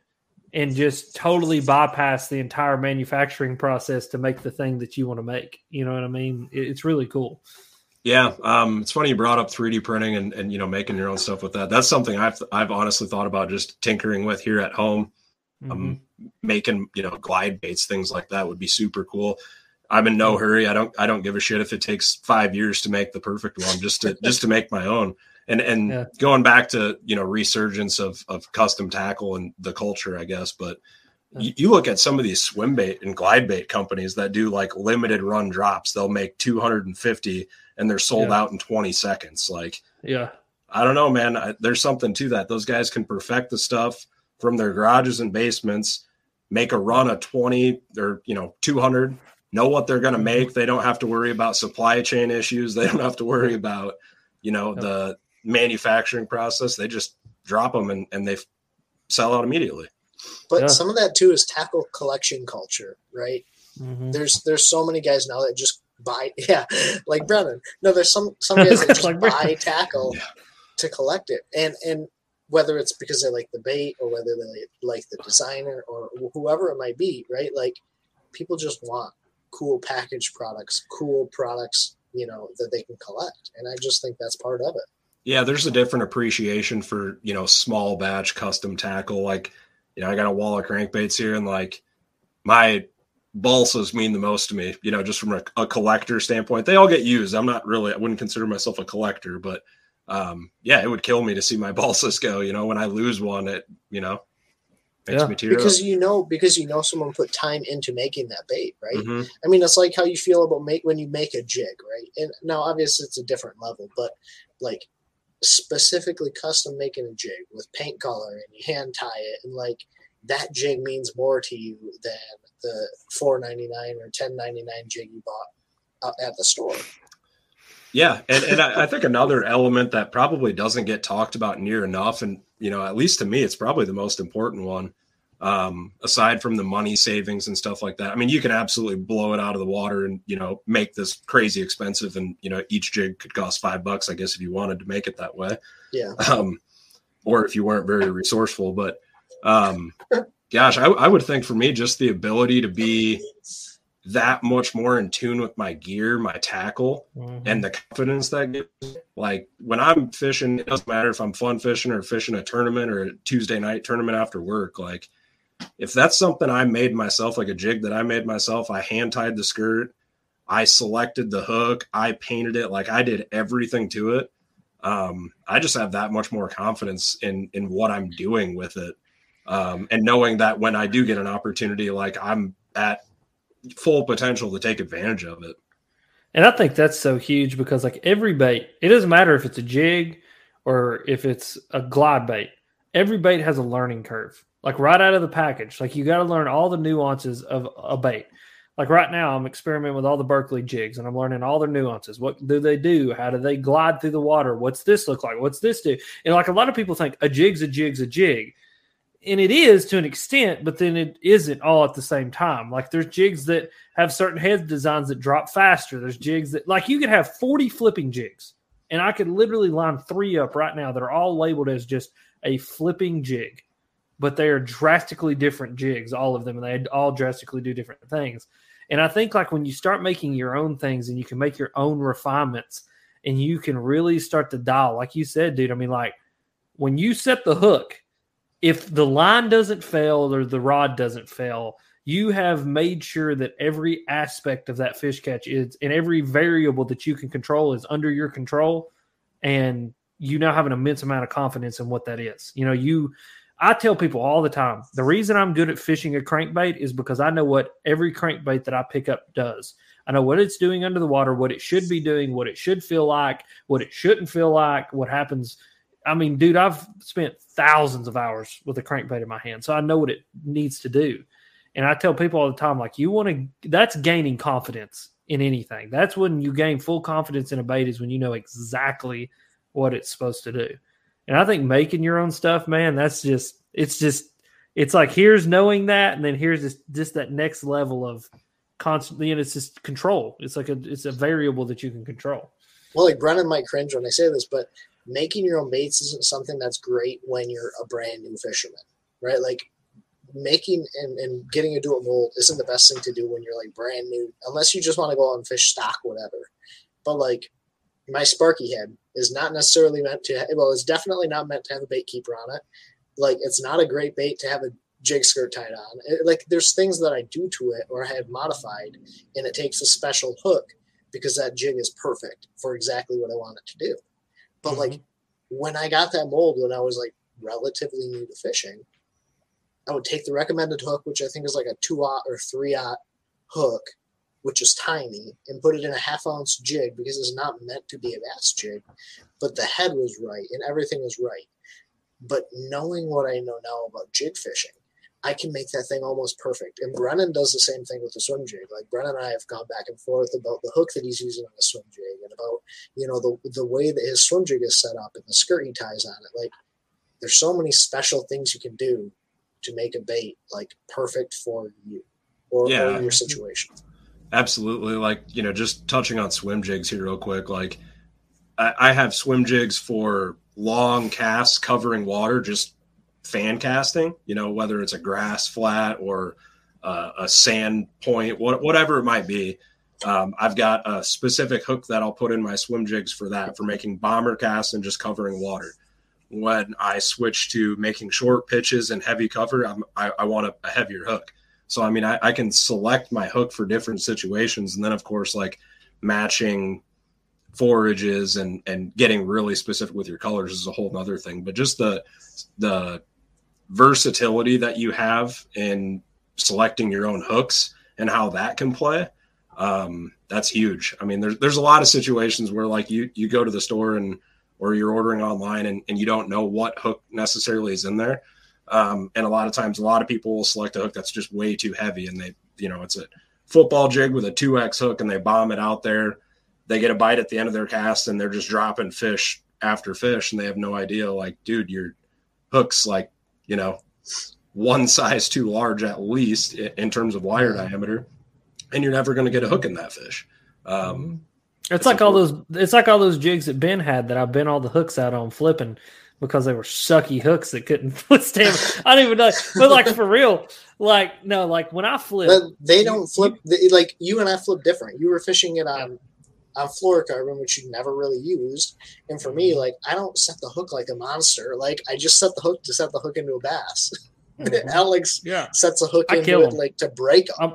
and just totally bypass the entire manufacturing process to make the thing that you want to make. You know what I mean? It's really cool. Yeah, um, it's funny you brought up 3D printing and, and you know making your own stuff with that. That's something I've I've honestly thought about just tinkering with here at home. Um, making you know glide baits, things like that would be super cool. I'm in no hurry. I don't I don't give a shit if it takes five years to make the perfect one, just to just to make my own. And and Yeah. going back to you know resurgence of of custom tackle and the culture, I guess. But you, you look at some of these swim bait and glide bait companies that do like limited run drops. They'll make 250 and they're sold Yeah. out in 20 seconds. Like Yeah. I don't know, man. I, there's something to that. Those guys can perfect the stuff from their garages and basements, make a run of 20 or, you know, 200, know what they're going to make. They don't have to worry about supply chain issues. They don't have to worry about, you know, Yep. the manufacturing process. They just drop them and, and they f- sell out immediately. But Yeah. some of that too is tackle collection culture, right? Mhm. There's there's so many guys now that just buy yeah, like Brennan. No, there's some some guys that just Like buy tackle Yeah. to collect it, and and whether it's because they like the bait or whether they like the designer or whoever it might be, right? Like people just want cool packaged products, cool products, you know, that they can collect, and I just think that's part of it. Yeah, there's a different appreciation for, you know, small batch custom tackle. Like, you know, I got a wall of crankbaits here and like my balsas mean the most to me, you know, just from a, a collector standpoint. They all get used. I'm not really, I wouldn't consider myself a collector, but um, yeah, it would kill me to see my balsas go, you know, when I lose one, it, you know, makes Yeah. me tear Because up. you know, because you know, someone put time into making that bait, right? Mhm. I mean, it's like how you feel about make when you make a jig, right? And now, obviously, it's a different level, but like specifically custom making a jig with paint color and you hand tie it, and like that jig means more to you than the four ninety nine or ten ninety nine jig you bought uh, at the store. Yeah, and and I, I think another element that probably doesn't get talked about near enough, and you know, at least to me, it's probably the most important one. Um, aside from the money savings and stuff like that, I mean, you can absolutely blow it out of the water and you know make this crazy expensive, and you know each jig could cost five bucks, I guess, if you wanted to make it that way, Yeah, um, or if you weren't very resourceful. But um, gosh, I, I would think for me, just the ability to be that much more in tune with my gear, my tackle, Mhm. and the confidence that gives. Like when I'm fishing, it doesn't matter if I'm fun fishing or fishing a tournament or a Tuesday night tournament after work. Like if that's something I made myself, like a jig that I made myself, I hand tied the skirt, I selected the hook, I painted it, like I did everything to it. Um, I just have that much more confidence in in what I'm doing with it. Um, and knowing that when I do get an opportunity, like I'm at full potential to take advantage of it. And I think that's so huge because like every bait, it doesn't matter if it's a jig or if it's a glide bait. Every bait has a learning curve. Like right out of the package, like you got to learn all the nuances of a bait. Like right now, I'm experimenting with all the Berkley jigs and I'm learning all their nuances. What do they do? How do they glide through the water? What's this look like? What's this do? And like a lot of people think a jig's a jig's a jig. And it is to an extent, but then it isn't all at the same time. Like there's jigs that have certain head designs that drop faster. There's jigs that like you could have 40 flipping jigs, and I could literally line three up right now that are all labeled as just a flipping jig, but they are drastically different jigs, all of them, and they all drastically do different things. And I think like when you start making your own things and you can make your own refinements and you can really start to dial, like you said, dude. I mean, like when you set the hook, if the line doesn't fail or the rod doesn't fail, you have made sure that every aspect of that fish catch is and every variable that you can control is under your control and you now have an immense amount of confidence in what that is you know you i tell people all the time the reason i'm good at fishing a crankbait is because i know what every crankbait that i pick up does I know what it's doing under the water, what it should be doing, what it should feel like, what it shouldn't feel like, what happens. I mean, dude, I've spent thousands of hours with a crankbait in my hand, so I know what it needs to do. And I tell people all the time, like, you want to, that's gaining confidence in anything. That's when you gain full confidence in a bait, is when you know exactly what it's supposed to do. And I think making your own stuff, man, that's just, it's just, it's like here's knowing that, and then here's this, just that next level of constantly, and it's just control. It's like a, it's a variable that you can control. Well, like Brennan might cringe when I say this, but making your own baits isn't something that's great when you're a brand new fisherman, right? Like making and, and getting a mold isn't the best thing to do when you're like brand new, unless you just want to go out and fish stock, whatever. But like my Sparky head is not necessarily meant to, well, it's definitely not meant to have a bait keeper on it. Like it's not a great bait to have a jig skirt tied on. It, like there's things that I do to it or I have modified, and it takes a special hook because that jig is perfect for exactly what I want it to do. But mm-hmm. like when I got that mold when I was like relatively new to fishing, I would take the recommended hook, which I think is like a two aught or three aught hook, which is tiny, and put it in a half ounce jig because it's not meant to be a bass jig. But the head was right and everything was right. But knowing what I know now about jig fishing, I can make that thing almost perfect. And Brennan does the same thing with the swim jig. Like Brennan and I have gone back and forth about the hook that he's using on the swim jig and about, you know, the the way that his swim jig is set up and the skirt he ties on it. Like there's so many special things you can do to make a bait like perfect for you or, yeah. or your situation. Absolutely. Like, you know, just touching on swim jigs here real quick. Like I, I have swim jigs for long casts covering water, just fan casting, you know, whether it's a grass flat or uh, a sand point, what, whatever it might be. Um, I've got a specific hook that I'll put in my swim jigs for that, for making bomber casts and just covering water. When I switch to making short pitches and heavy cover, I'm, i I, want a, a, heavier hook. So, I mean, I, I can select my hook for different situations. And then, of course, like matching forages and and getting really specific with your colors is a whole other thing but just the the versatility that you have in selecting your own hooks and how that can play um, that's huge. I mean there's there's a lot of situations where like you you go to the store and or you're ordering online and, and you don't know what hook necessarily is in there. Um, and a lot of times a lot of people will select a hook that's just way too heavy and they you know it's a football jig with a 2x hook and they bomb it out there. They get a bite at the end of their cast and they're just dropping fish after fish and they have no idea like dude your hooks like you know one size too large at least in terms of wire diameter and you're never going to get a hook in that fish um, it's, it's like all those it's like all those jigs that ben had that I bent all the hooks out on flipping because they were sucky hooks that couldn't withstand. I don't even know, but like for real, like no, like when I flip, but they don't flip. They, like you and I flip different. You were fishing it on on fluorocarbon, which you never really used. And for me, mm-hmm. like I don't set the hook like a monster. Like I just set the hook to set the hook into a bass. Mm-hmm. Alex yeah. sets a hook I into it like to break them.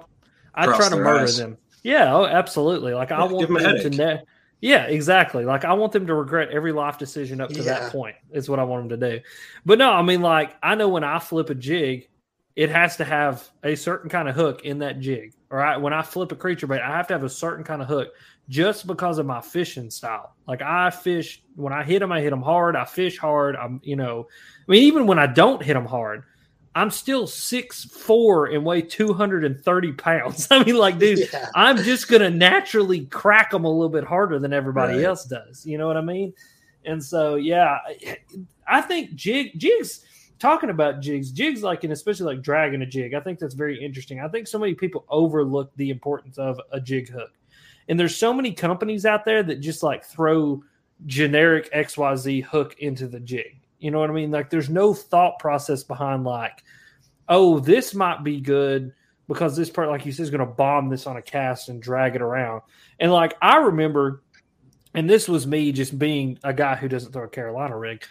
i try to murder eyes. them. Yeah, oh, absolutely. Like I want them, them to ne- yeah, exactly. Like I want them to regret every life decision up to yeah. that point. Is what I want them to do. But no, I mean, like I know when I flip a jig, it has to have a certain kind of hook in that jig. All right, when I flip a creature bait, I have to have a certain kind of hook just because of my fishing style. Like I fish when I hit them, I hit them hard. I fish hard. I'm, you know, I mean, even when I don't hit them hard, I'm still six four and weigh 230 pounds. I mean, like, dude, yeah. I'm just gonna naturally crack them a little bit harder than everybody right. else does. You know what I mean? And so, yeah, I think jig jigs. Talking about jigs, jigs like and especially like dragging a jig, I think that's very interesting. I think so many people overlook the importance of a jig hook. And there's so many companies out there that just like throw generic XYZ hook into the jig. You know what I mean? Like there's no thought process behind like, oh, this might be good because this part, like you said, is going to bomb this on a cast and drag it around. And like I remember, and this was me just being a guy who doesn't throw a Carolina rig.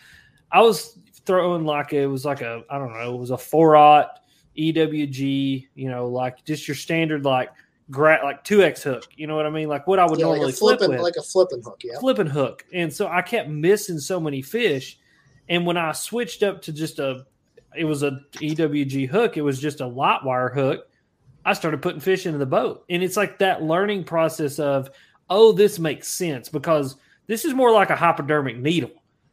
I was throwing like it was like a I don't know, it was a four aught EWG, you know, like just your standard like gra- like two X hook. You know what I mean? Like what I would yeah, normally like flipping, flip with, like a flipping hook, yeah, flipping hook. And so I kept missing so many fish. And when I switched up to just a, it was a EWG hook. It was just a light wire hook. I started putting fish into the boat. And it's like that learning process of, oh, this makes sense because this is more like a hypodermic needle.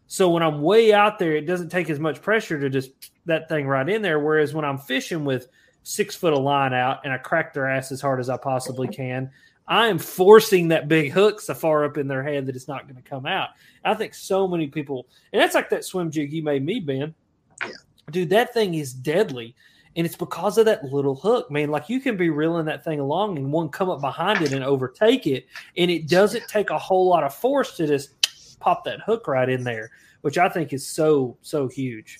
So when I'm way out there, it doesn't take as much pressure to just that thing right in there. Whereas when I'm fishing with six foot of line out and I crack their ass as hard as I possibly can, I am forcing that big hook so far up in their head that it's not going to come out. I think so many people, and that's like that swim jig you made me, Ben. Yeah. Dude, that thing is deadly. And it's because of that little hook, man. Like you can be reeling that thing along and one come up behind it and overtake it. And it doesn't take a whole lot of force to just pop that hook right in there, which I think is so, so huge.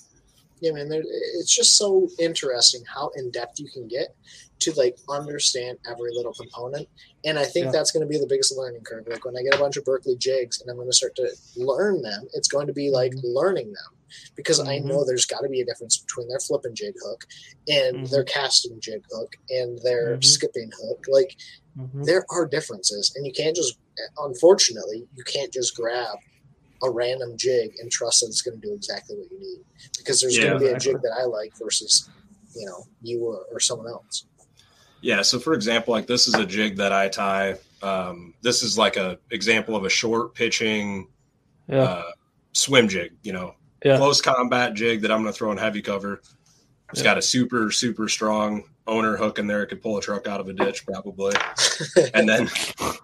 Yeah, man, it's just so interesting how in depth you can get to like understand every little component. And I think yeah. that's going to be the biggest learning curve. Like when I get a bunch of Berkley jigs and I'm going to start to learn them, it's going to be like mm-hmm. learning them because mm-hmm. I know there's got to be a difference between their flipping jig hook and mm-hmm. their casting jig hook and their mm-hmm. skipping hook. Like mm-hmm. there are differences, and you can't just, unfortunately, you can't just grab a random jig and trust that it's going to do exactly what you need because there's yeah, going to be a jig that I like versus you know you or, or, someone else. Yeah. So for example, like this is a jig that I tie. Um, this is like a example of a short pitching yeah. uh, swim jig. You know, yeah. close combat jig that I'm going to throw in heavy cover. It's yeah. got a super super strong owner hook in there. It could pull a truck out of a ditch probably. and then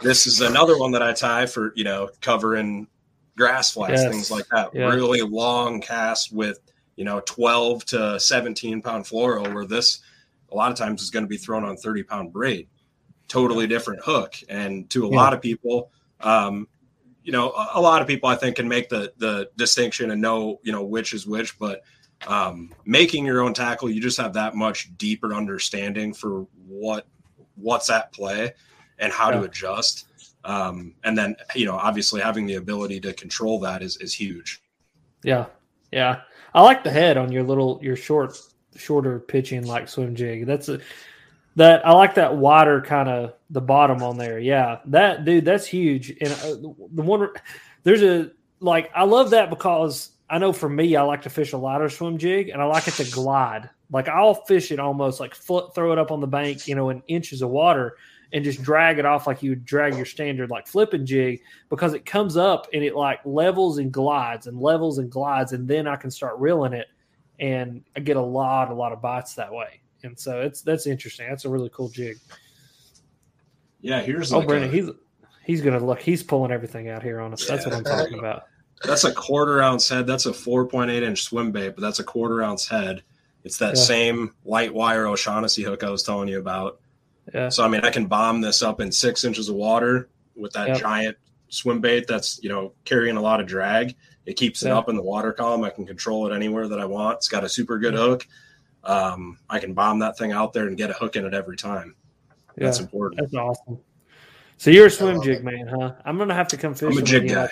this is another one that I tie for you know covering grass flats, yes. things like that. Yeah. Really long cast with you know 12 to 17 pound fluoro, where this a lot of times is going to be thrown on 30 pound braid. Totally different hook, and to a yeah. lot of people, um, you know, a, a, lot of people I think can make the the distinction and know you know which is which, but um, making your own tackle, you just have that much deeper understanding for what what's at play and how yeah. to adjust. Um, and then, you know, obviously having the ability to control that is, is huge. Yeah. Yeah. I like the head on your little, your short, shorter pitching like swim jig. That's a, that I like that wider kind of the bottom on there. Yeah. That dude, that's huge. And uh, the one, there's a, like, I love that because I know for me, I like to fish a lighter swim jig and I like it to glide. Like I'll fish it almost like foot, throw it up on the bank, you know, in inches of water and just drag it off like you would drag your standard like flipping jig because it comes up and it like levels and glides and levels and glides and then I can start reeling it and I get a lot a lot of bites that way. And so it's that's interesting. That's a really cool jig. Yeah, here's oh like Brennan, a, he's he's gonna look. He's pulling everything out here on us. Yeah. That's what I'm talking about. That's a quarter ounce head. That's a 4.8 inch swim bait, but that's a quarter ounce head. It's that yeah. same light wire O'Shaughnessy hook I was telling you about. Yeah. So I mean, I can bomb this up in six inches of water with that yep. giant swim bait that's you know carrying a lot of drag. It keeps it up in the water column. I can control it anywhere that I want. It's got a super good hook. Um, I can bomb that thing out there and get a hook in it every time. Yeah. That's important. That's awesome. So you're a swim jig it. man, huh? I'm gonna have to come fishing. I'm a jig guy.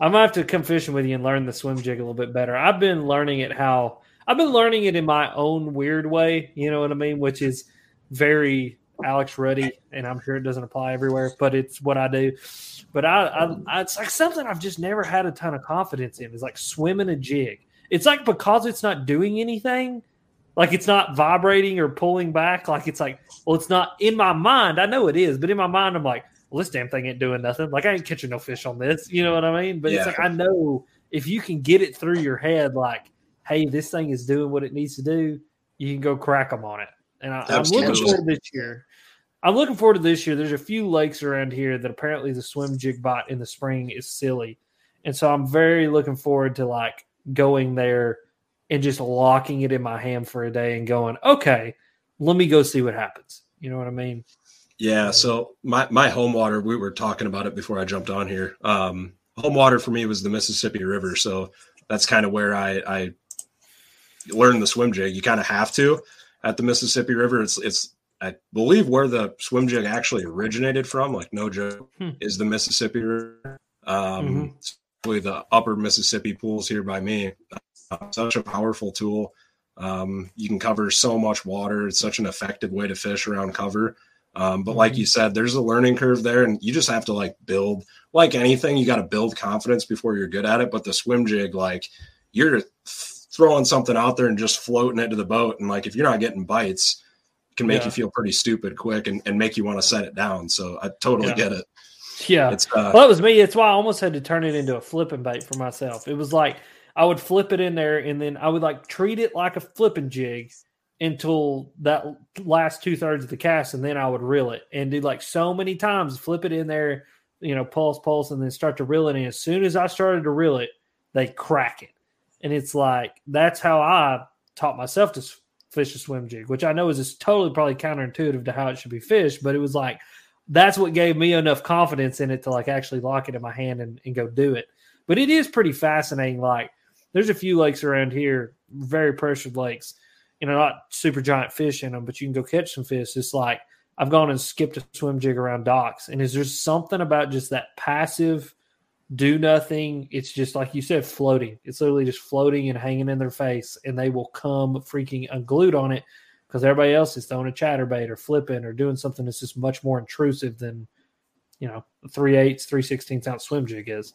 I'm gonna have to come fishing with you and learn the swim jig a little bit better. I've been learning it how I've been learning it in my own weird way. You know what I mean? Which is very Alex Ruddy, and I'm sure it doesn't apply everywhere, but it's what I do. But I, I, I, it's like something I've just never had a ton of confidence in. Is like swimming a jig. It's like because it's not doing anything, like it's not vibrating or pulling back. Like it's like, well, it's not in my mind. I know it is, but in my mind, I'm like, well, this damn thing ain't doing nothing. Like I ain't catching no fish on this. You know what I mean? But yeah. it's like I know if you can get it through your head, like, hey, this thing is doing what it needs to do, you can go crack them on it. And I, am looking forward this year. I'm looking forward to this year. There's a few lakes around here that apparently the swim jig bot in the spring is silly. And so I'm very looking forward to like going there and just locking it in my hand for a day and going, okay, let me go see what happens. You know what I mean? Yeah. So my, my home water, we were talking about it before I jumped on here. Um, home water for me was the Mississippi River. So that's kind of where I, I learned the swim jig. You kind of have to at the Mississippi River. It's, it's, I believe where the swim jig actually originated from, like no joke, hmm. is the Mississippi River. Um, mm-hmm. the upper Mississippi pools here by me. Uh, such a powerful tool. Um, you can cover so much water. It's such an effective way to fish around cover. Um, but like mm-hmm. you said, there's a learning curve there, and you just have to like build. Like anything, you got to build confidence before you're good at it. But the swim jig, like you're throwing something out there and just floating it to the boat, and like if you're not getting bites, can make Yeah. you feel pretty stupid quick and, and make you want to set it down. So I totally Yeah. get it. Yeah. It's uh, Well, that was me. It's why I almost had to turn it into a flipping bait for myself. It was like I would flip it in there and then I would like treat it like a flipping jig until that last two thirds of the cast, and then I would reel it and do like so many times, flip it in there, you know, pulse, pulse, and then start to reel it. And as soon as I started to reel it, they crack it. And it's like that's how I taught myself to fish a swim jig, which I know is totally probably counterintuitive to how it should be fished, but it was like that's what gave me enough confidence in it to like actually lock it in my hand and, and go do it. But it is pretty fascinating. Like there's a few lakes around here, very pressured lakes, you know, not super giant fish in them, but you can go catch some fish. It's like I've gone and skipped a swim jig around docks, and is there something about just that passive do nothing? It's just like you said, floating. It's literally just floating and hanging in their face, and they will come freaking unglued on it because everybody else is throwing a chatterbait or flipping or doing something that's just much more intrusive than you know three eighths, three sixteenths ounce swim jig is.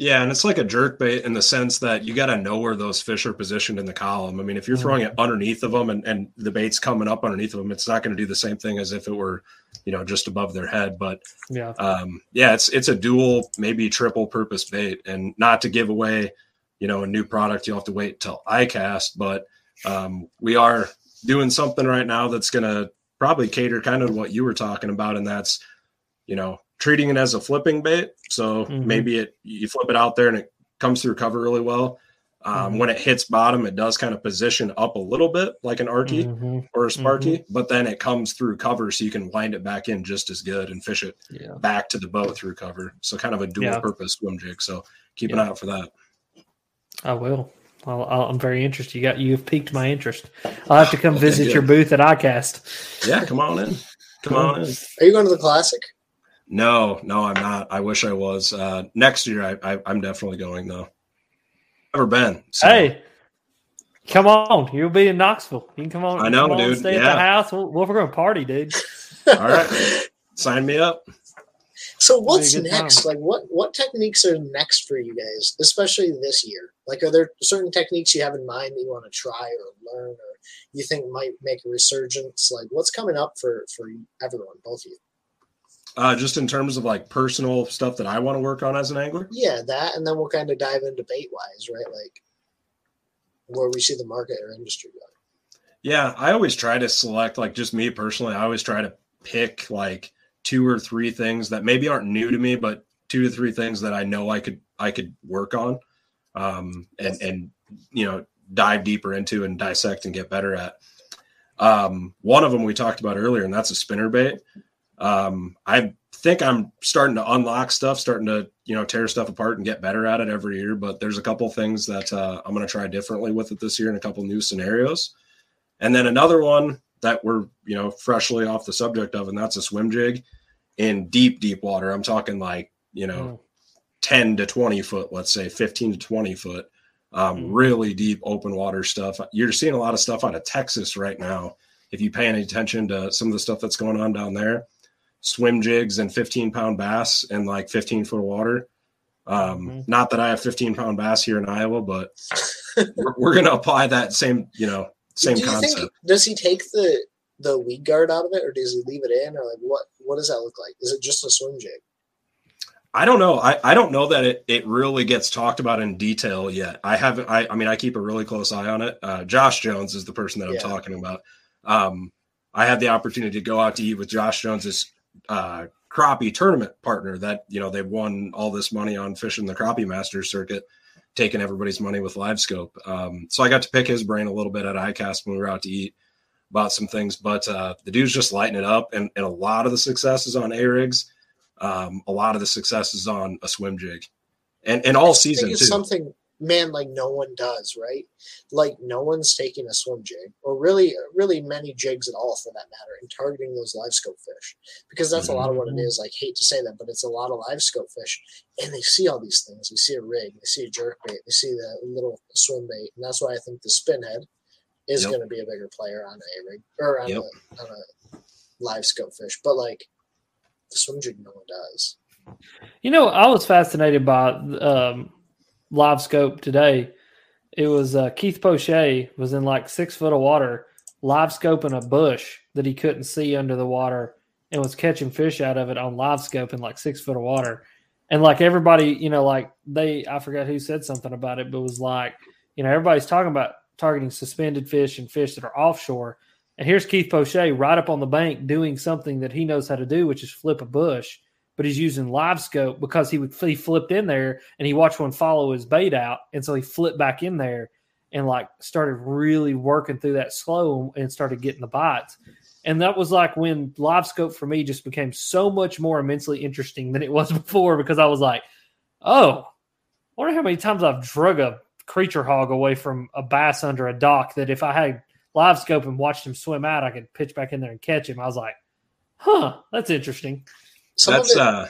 Yeah, and it's like a jerk bait in the sense that you got to know where those fish are positioned in the column. I mean, if you're throwing it underneath of them and, and the bait's coming up underneath of them, it's not going to do the same thing as if it were, you know, just above their head. But Yeah, um, yeah, it's it's a dual, maybe triple purpose bait, and not to give away, you know, a new product. You'll have to wait till ICAST, but um, we are doing something right now that's going to probably cater kind of what you were talking about, and that's, you know, treating it as a flipping bait. So Mhm. maybe it you flip it out there and it comes through cover really well. Um, Mhm. When it hits bottom, it does kind of position up a little bit like an Arkie Mhm. or a sparky, but then it comes through cover, so you can wind it back in just as good and fish it yeah. back to the boat through cover. So kind of a dual Yeah. purpose swim jig. So keep an eye out for that. I will. I'll, I'll, I'm very interested. You got you've piqued my interest. I'll have to come Okay, visit good. your booth at ICAST. Yeah, come on in. Come on in. Are you going to the classic? No, no, I'm not. I wish I was. Uh, next year, I, I, I'm definitely going though. Never been. so- Hey, come on! You'll be in Knoxville. You can come on. I know, come on and dude. Stay at Yeah. the house. We'll, we're going to party, dude. all right, sign me up. So what's next? time. Like what what techniques are next for you guys, especially this year? Like are there certain techniques you have in mind that you want to try or learn or you think might make a resurgence? Like what's coming up for for everyone, both of you? Uh, just in terms of like personal stuff that I want to work on as an angler. Yeah, that and then we'll kind of dive into bait wise, right? Like where we see the market or industry going. Yeah, I always try to select like just me personally. I always try to pick like two or three things that maybe aren't new to me, but two to three things that I know I could I could work on, um, and and you know dive deeper into and dissect and get better at. Um, one of them we talked about earlier, and that's a spinner bait. Um, I think I'm starting to unlock stuff, starting to you know tear stuff apart and get better at it every year. But there's a couple things that uh, I'm going to try differently with it this year, and a couple new scenarios. And then another one that we're, you know, freshly off the subject of, and that's a swim jig in deep, deep water. I'm talking like, you know, 10 to 20 foot, let's say 15 to 20 foot, um, Mhm. really deep open water stuff. You're seeing a lot of stuff out of Texas right now. If you pay any attention to some of the stuff that's going on down there, swim jigs and 15 pound bass and like 15 foot of water. Um, Mhm. Not that I have 15 pound bass here in Iowa, but we're, we're going to apply that same, you know, same Do you concept. think does he take the the weed guard out of it or does he leave it in or like what what does that look like? Is it just a swim jig? I don't know. I, I don't know that it, it really gets talked about in detail yet. I haven't. I, I mean, I keep a really close eye on it. Uh, Josh Jones is the person that I'm Yeah. talking about. Um, I had the opportunity to go out to eat with Josh Jones's uh, crappie tournament partner. That you know they won all this money on fishing the crappie masters circuit, taking everybody's money with live scope. Um, so I got to pick his brain a little bit at ICAST when we were out to eat about some things. But uh, the dude's just lighting it up, and, and a lot of the success is on A rigs um, a lot of the success is on a swim jig, and and all season too. something man like no one does, right? Like no one's taking a swim jig, or really, really many jigs at all for that matter, and targeting those live scope fish because that's a lot of what it is. Mhm. Like hate to say that, but it's a lot of live scope fish, and they see all these things. They see a rig, they see a jerk bait, they see the little swim bait, and that's why I think the spinhead is Yep. going to be a bigger player on a rig or on, Yep. a, on a live scope fish. But like the swim jig, no one does. You know, I was fascinated by um, live scope today. It was uh, Keith Poche was in like six foot of water live scoping a bush that he couldn't see under the water and was catching fish out of it on live scope in like six foot of water. And like everybody, you know, like they, I forgot who said something about it, but was like, you know, everybody's talking about targeting suspended fish and fish that are offshore. And here's Keith Poche right up on the bank doing something that he knows how to do, which is flip a bush. But he's using live scope because he would he flipped in there and he watched one follow his bait out, and so he flipped back in there and like started really working through that slow and started getting the bites. And that was like when live scope for me just became so much more immensely interesting than it was before because I was like, oh, I wonder how many times I've drug a creature hog away from a bass under a dock that if I had live scope and watched him swim out, I could pitch back in there and catch him. I was like, huh, that's interesting. Some that's, it, uh,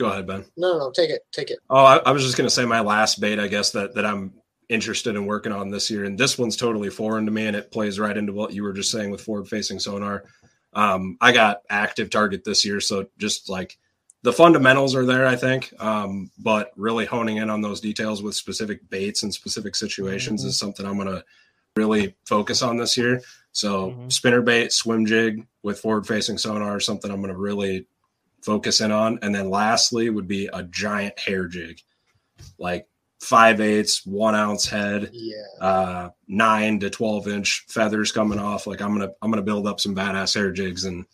go ahead, Ben. No, no, no, take it, take it. Oh, I, I was just going to say my last bait, I guess, that, that I'm interested in working on this year. And this one's totally foreign to me, and it plays right into what you were just saying with forward facing sonar. Um, I got active target this year, so just like the fundamentals are there, I think. Um, but really honing in on those details with specific baits and specific situations mm-hmm. is something I'm going to really focus on this year. So mm-hmm. spinner bait, swim jig with forward facing sonar is something I'm going to really focus in on. And then lastly would be a giant hair jig. Like five eighths, one ounce head, yeah, uh, nine to twelve inch feathers coming off. Like I'm gonna I'm gonna build up some badass hair jigs and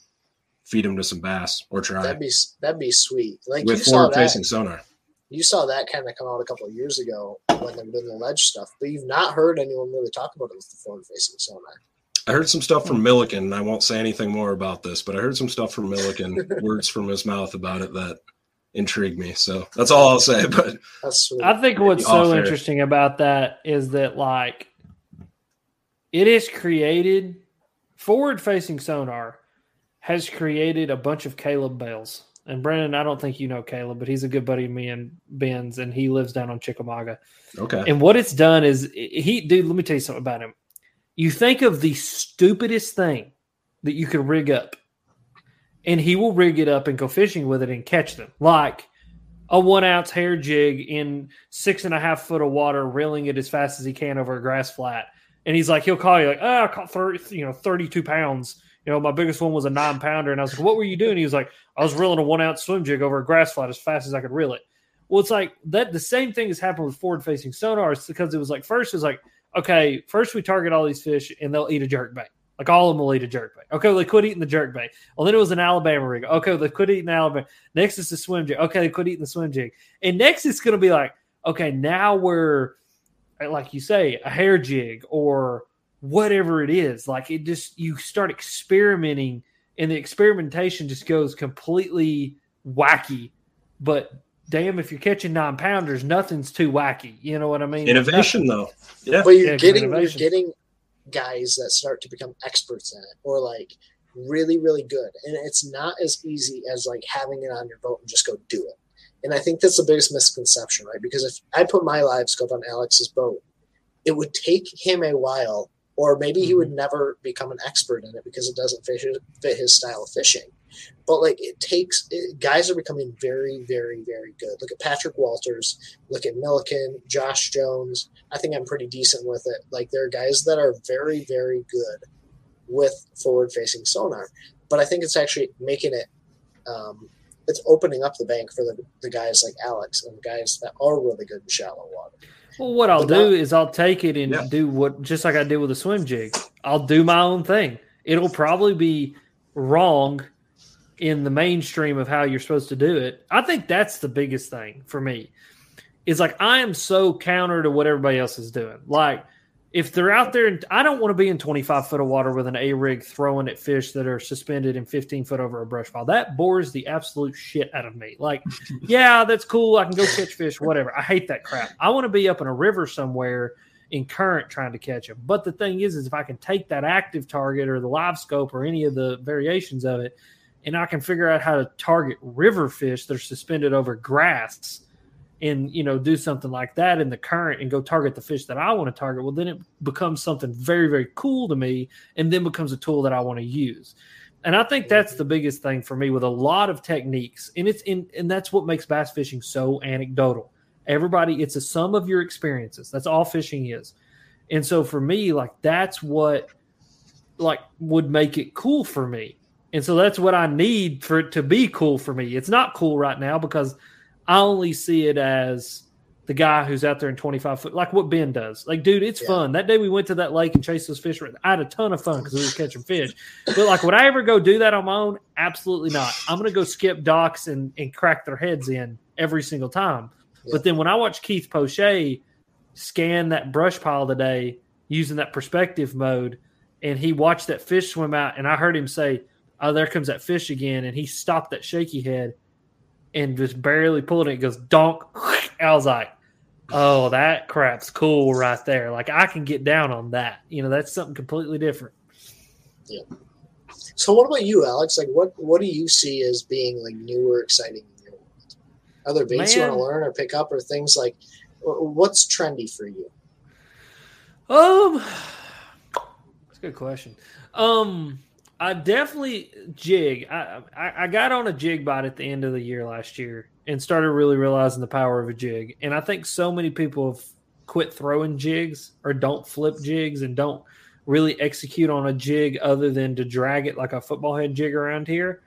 feed them to some bass or try. That'd be that'd be sweet. Like with forward facing sonar. You saw that kind of come out a couple of years ago when they were doing the ledge stuff, but you've not heard anyone really talk about it with the forward facing sonar. I heard some stuff from hmm. Milliken. And I won't say anything more about this, but I heard some stuff from Milliken, words from his mouth about it that intrigued me. So that's all I'll say. But I think what's so interesting about that is that like it is created forward facing sonar has created a bunch of Caleb Bales. And Brennan, I don't think you know Caleb, but he's a good buddy of me and Ben's, and he lives down on Chickamauga. Okay. And what it's done is he, dude, let me tell you something about him. You think of the stupidest thing that you could rig up and he will rig it up and go fishing with it and catch them. Like a one ounce hair jig in six and a half foot of water, reeling it as fast as he can over a grass flat. And he's like, he'll call you like, oh, I caught 30, you know, 32 pounds. You know, my biggest one was a nine pounder. And I was like, what were you doing? He was like, I was reeling a one ounce swim jig over a grass flat as fast as I could reel it. Well, it's like that the same thing has happened with forward facing sonars because it was like, first, it's like, okay, first we target all these fish and they'll eat a jerk bait. Like all of them will eat a jerk bait. Okay, they quit eating the jerk bait. Well, then it was an Alabama rig. Okay, they quit eating Alabama. Next is the swim jig. Okay, they quit eating the swim jig. And next it's going to be like, okay, now we're, like you say, a hair jig or whatever it is. Like it just, you start experimenting and the experimentation just goes completely wacky. But damn, if you're catching nine pounders, nothing's too wacky. You know what I mean? Innovation, though. Yeah. But you're yeah, getting, you're getting guys that start to become experts in it or like really really good and it's not as easy as like having it on your boat and just go do it and i think that's the biggest misconception right because if i put my live scope on alex's boat it would take him a while or maybe he would mm-hmm. never become an expert in it because it doesn't fit his, fit his style of fishing but like it takes it, guys are becoming very, very, very good. Look at Patrick Walters. Look at Milliken, Josh Jones. I think I'm pretty decent with it. Like there are guys that are very, very good with forward-facing sonar. But I think it's actually making it. Um, it's opening up the bank for the, the guys like Alex and the guys that are really good in shallow water. Well, what I'll but do is I'll take it and yeah. do what just like I did with the swim jig. I'll do my own thing. It'll probably be wrong in the mainstream of how you're supposed to do it. I think that's the biggest thing for me. Is like I am so counter to what everybody else is doing. Like if they're out there, and I don't want to be in 25 foot of water with an A rig throwing at fish that are suspended in 15 foot over a brush pile. That bores the absolute shit out of me. Like, yeah, that's cool. I can go catch fish, whatever. I hate that crap. I want to be up in a river somewhere in current trying to catch them. But the thing is, is if I can take that active target or the live scope or any of the variations of it and I can figure out how to target river fish that are suspended over grass and you know do something like that in the current and go target the fish that I want to target, well then it becomes something very very cool to me and then becomes a tool that I want to use. And I think that's the biggest thing for me with a lot of techniques. And it's in and that's what makes bass fishing so anecdotal. Everybody it's a sum of your experiences. That's all fishing is. And so for me like that's what like would make it cool for me. And so that's what I need for it to be cool for me. It's not cool right now because I only see it as the guy who's out there in 25 foot, like what Ben does. Like, dude, it's yeah. fun. That day we went to that lake and chased those fish. I had a ton of fun because we were catching fish. But like, would I ever go do that on my own? Absolutely not. I'm going to go skip docks and, and crack their heads in every single time. Yeah. But then when I watch Keith Poche scan that brush pile today using that perspective mode, and he watched that fish swim out, and I heard him say, "Oh, there comes that fish again," and he stopped that shaky head and just barely pulled it. Goes donk. I was like, "Oh, that crap's cool right there." Like I can get down on that. You know, that's something completely different. Yeah. So, what about you, Alex? Like, what what do you see as being like newer, exciting in your world? Other baits Man. you want to learn or pick up, or things like what's trendy for you? Um, that's a good question. Um, I definitely jig. I, I, I got on a jig bite at the end of the year last year and started really realizing the power of a jig. And I think so many people have quit throwing jigs or don't flip jigs and don't really execute on a jig other than to drag it like a football head jig around here.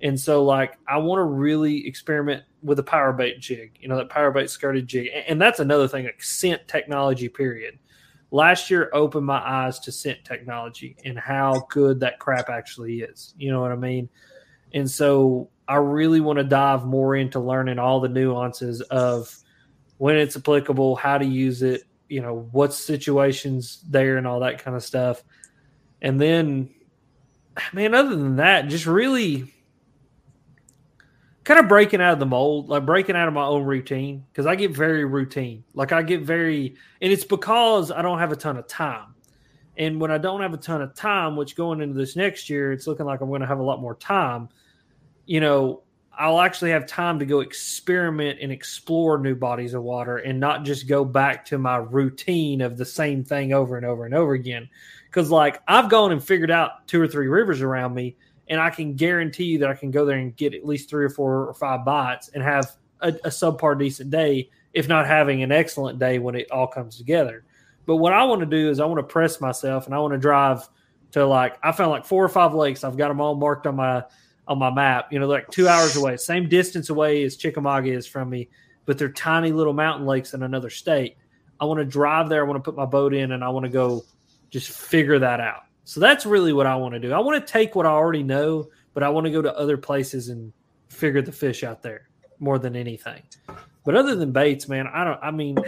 And so, like, I want to really experiment with a power bait jig, you know, that power bait skirted jig. And that's another thing, like scent technology, period last year opened my eyes to scent technology and how good that crap actually is. You know what I mean? And so I really want to dive more into learning all the nuances of when it's applicable, how to use it, you know, what situations there and all that kind of stuff. And then, man, other than that, just really kind of breaking out of the mold, like breaking out of my own routine because I get very routine. Like I get very, and it's because I don't have a ton of time. And when I don't have a ton of time, which going into this next year, it's looking like I'm going to have a lot more time. You know, I'll actually have time to go experiment and explore new bodies of water and not just go back to my routine of the same thing over and over and over again. Because, like, I've gone and figured out two or three rivers around me and I can guarantee you that I can go there and get at least three or four or five bites and have a, a subpar decent day, if not having an excellent day when it all comes together. But what I want to do is I want to press myself and I want to drive to like I found like four or five lakes. I've got them all marked on my on my map. You know, like two hours away, same distance away as Chickamauga is from me, but they're tiny little mountain lakes in another state. I want to drive there. I want to put my boat in, and I want to go just figure that out. So that's really what I want to do. I want to take what I already know, but I want to go to other places and figure the fish out there more than anything. But other than baits, man, I don't. I mean,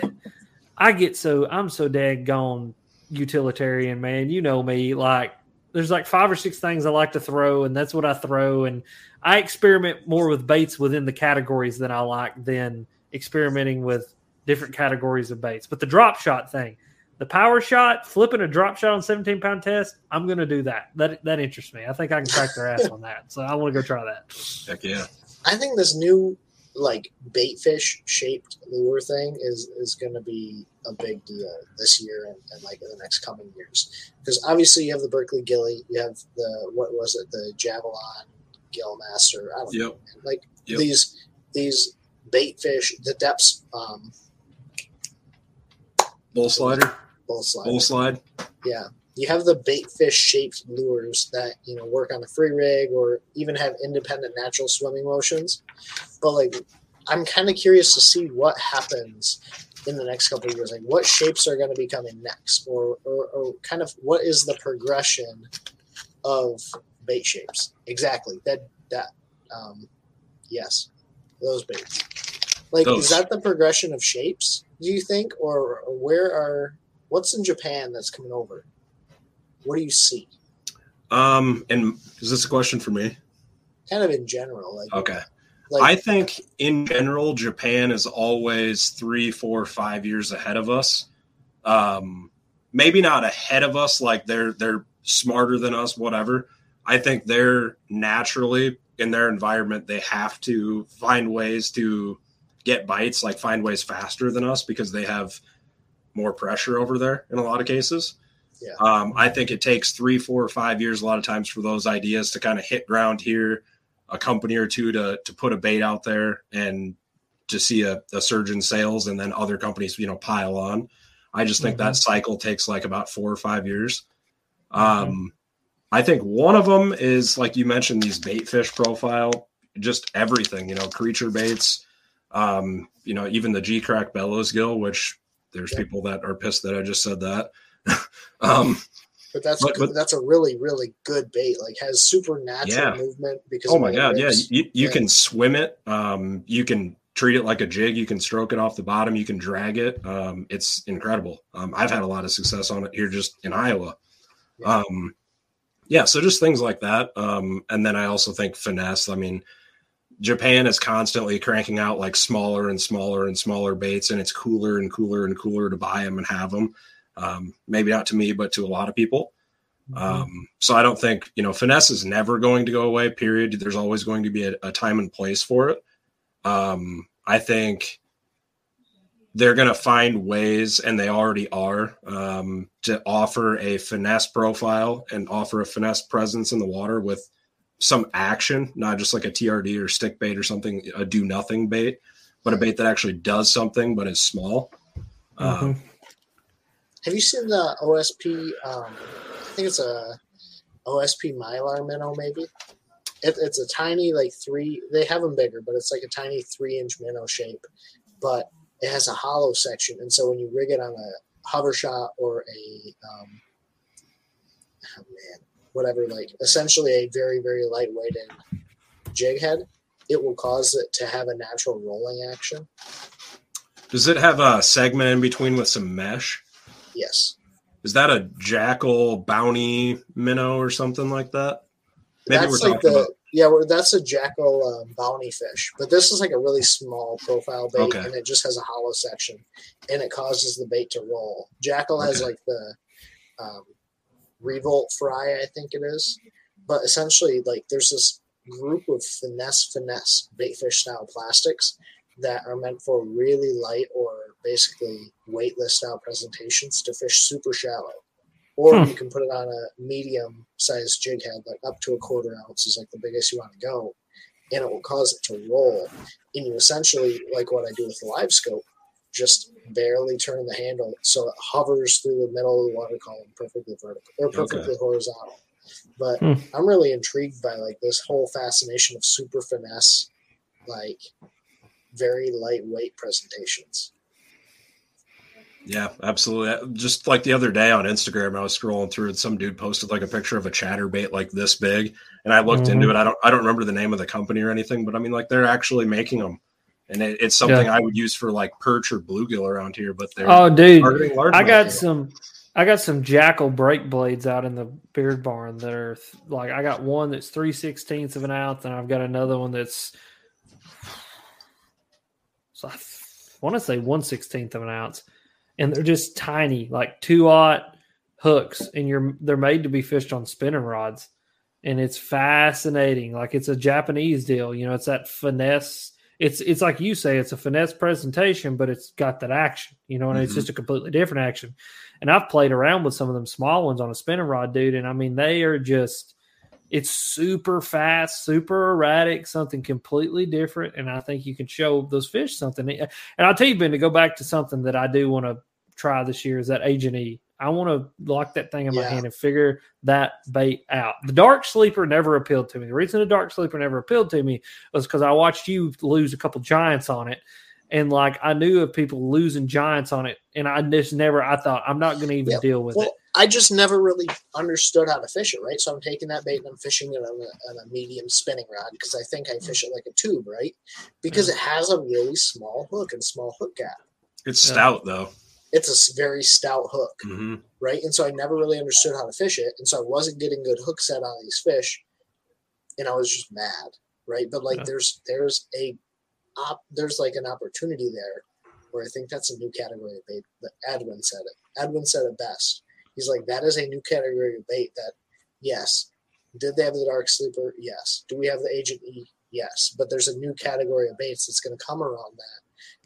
I get so I'm so daggone utilitarian, man. You know me. Like, there's like five or six things I like to throw, and that's what I throw. And I experiment more with baits within the categories that I like than experimenting with different categories of baits. But the drop shot thing, the power shot, flipping a drop shot on 17 pound test, I'm going to do that. That that interests me. I think I can crack their ass on that. So I want to go try that. Heck yeah. I think this new like bait fish shaped lure thing is is going to be a big deal this year and, and like in the next coming years because obviously you have the Berkley Gilly, you have the what was it, the Javelin Gill Master. I don't yep. know, like yep. these these bait fish, the depths. Um, Bull slider bull slide. Bull slide. Yeah. You have the bait fish shaped lures that, you know, work on a free rig or even have independent natural swimming motions. But like I'm kind of curious to see what happens in the next couple of years. Like what shapes are going to be coming next or, or, or kind of what is the progression of bait shapes? Exactly. That that um yes. Those baits. Like those. is that the progression of shapes, do you think? Or, or where are What's in Japan that's coming over? What do you see? Um, and is this a question for me? Kind of in general. Like, okay. Like, I think in general, Japan is always three, four, five years ahead of us. Um, maybe not ahead of us, like they're they're smarter than us, whatever. I think they're naturally in their environment, they have to find ways to get bites, like find ways faster than us because they have more pressure over there in a lot of cases. Yeah. Um, I think it takes three, four, or five years a lot of times for those ideas to kind of hit ground here, a company or two to to put a bait out there and to see a, a surge in sales, and then other companies you know pile on. I just think mm-hmm. that cycle takes like about four or five years. Mm-hmm. Um, I think one of them is like you mentioned these bait fish profile, just everything, you know, creature baits, um, you know, even the Geecrack bellows gill, which there's people that are pissed that I just said that. um, but that's But- but- that's a really really good bait. Like has supernatural Yeah. movement because oh my god, yeah, you, you Yeah. can swim it. Um, you can treat it like a jig. You can stroke it off the bottom. You can drag it. Um, it's incredible. Um, I've had a lot of success on it here just in Iowa. Yeah. Um, yeah, so just things like that. Um, and then I also think finesse. I mean, Japan is constantly cranking out like smaller and smaller and smaller baits, and it's cooler and cooler and cooler to buy them and have them. Um, maybe not to me, but to a lot of people. Um, so I don't think you know finesse is never going to go away. Period. There's always going to be a, a time and place for it. Um, I think they're going to find ways, and they already are, um, to offer a finesse profile and offer a finesse presence in the water with some action, not just like a TRD or stick bait or something, a do nothing bait, but a bait that actually does something but is small. Um, Have you seen the OSP? Um, I think it's a OSP Mylar minnow, maybe. It, it's a tiny, like three. They have them bigger, but it's like a tiny three-inch minnow shape. But it has a hollow section, and so when you rig it on a hover shot or a, um, oh man, whatever, like essentially a very, very lightweighted jig head, it will cause it to have a natural rolling action. Does it have a segment in between with some mesh? Yes. Is that a Jackall bounty minnow or something like that? Maybe that's we're like the about. yeah, that's a Jackall um, bounty fish, but this is like a really small profile bait, Okay. and it just has a hollow section, and it causes the bait to roll. Jackall has like the um, revolt fry, I think it is, but essentially like there's this group of finesse finesse baitfish style plastics that are meant for really light or basically weightless style presentations to fish super shallow. Or Hmm. you can put it on a medium sized jig head, like up to a quarter ounce is like the biggest you want to go, and it will cause it to roll. And you essentially, like what I do with the live scope, just barely turn the handle so it hovers through the middle of the water column perfectly vertical or Okay. perfectly horizontal. But Hmm. I'm really intrigued by like this whole fascination of super finesse, like very lightweight presentations. Yeah, absolutely. Just like the other day on Instagram, I was scrolling through and some dude posted like a picture of a chatterbait like this big, and I looked Mhm. into it. I don't, I don't remember the name of the company or anything, but I mean, like they're actually making them, and it, it's something Yeah. I would use for like perch or bluegill around here. But they're Oh, dude, I got some. I got some Jackall brake blades out in the beard barn that are like I got one that's three sixteenths of an ounce, and I've got another one that's so I want to say one sixteenth of an ounce, and they're just tiny, like two aught hooks, and you're they're made to be fished on spinning rods, and it's fascinating. Like it's a Japanese deal, you know. It's that finesse. It's it's like you say, it's a finesse presentation, but it's got that action, you know, and it's Mhm. just a completely different action. And I've played around with some of them small ones on a spinning rod, dude, and I mean they are just it's super fast, super erratic, something completely different. And I think you can show those fish something. And I'll tell you, Ben, to go back to something that I do want to try this year is that Agent E. I want to lock that thing in my Yeah. hand and figure that bait out. The dark sleeper never appealed to me. The reason the dark sleeper never appealed to me was because I watched you lose a couple giants on it. And like I knew of people losing giants on it, and I just never. I thought I'm not going to even Yeah, deal with Well, it. I just never really understood how to fish it, right? So I'm taking that bait and I'm fishing it on a, on a medium spinning rod because I think I fish it like a tube, right? Because it has a really small hook and small hook gap. It's Yeah. stout though. It's a very stout hook, hmm right? And so I never really understood how to fish it, and so I wasn't getting good hook set on these fish, and I was just mad, right? But like, Yeah. there's there's a op, there's like an opportunity there where I think that's a new category of bait. That Edwin said it. Edwin said it best. He's like, that is a new category of bait. That yes, did they have the dark sleeper? Yes. Do we have the Agent E? Yes. But there's a new category of baits that's going to come around that,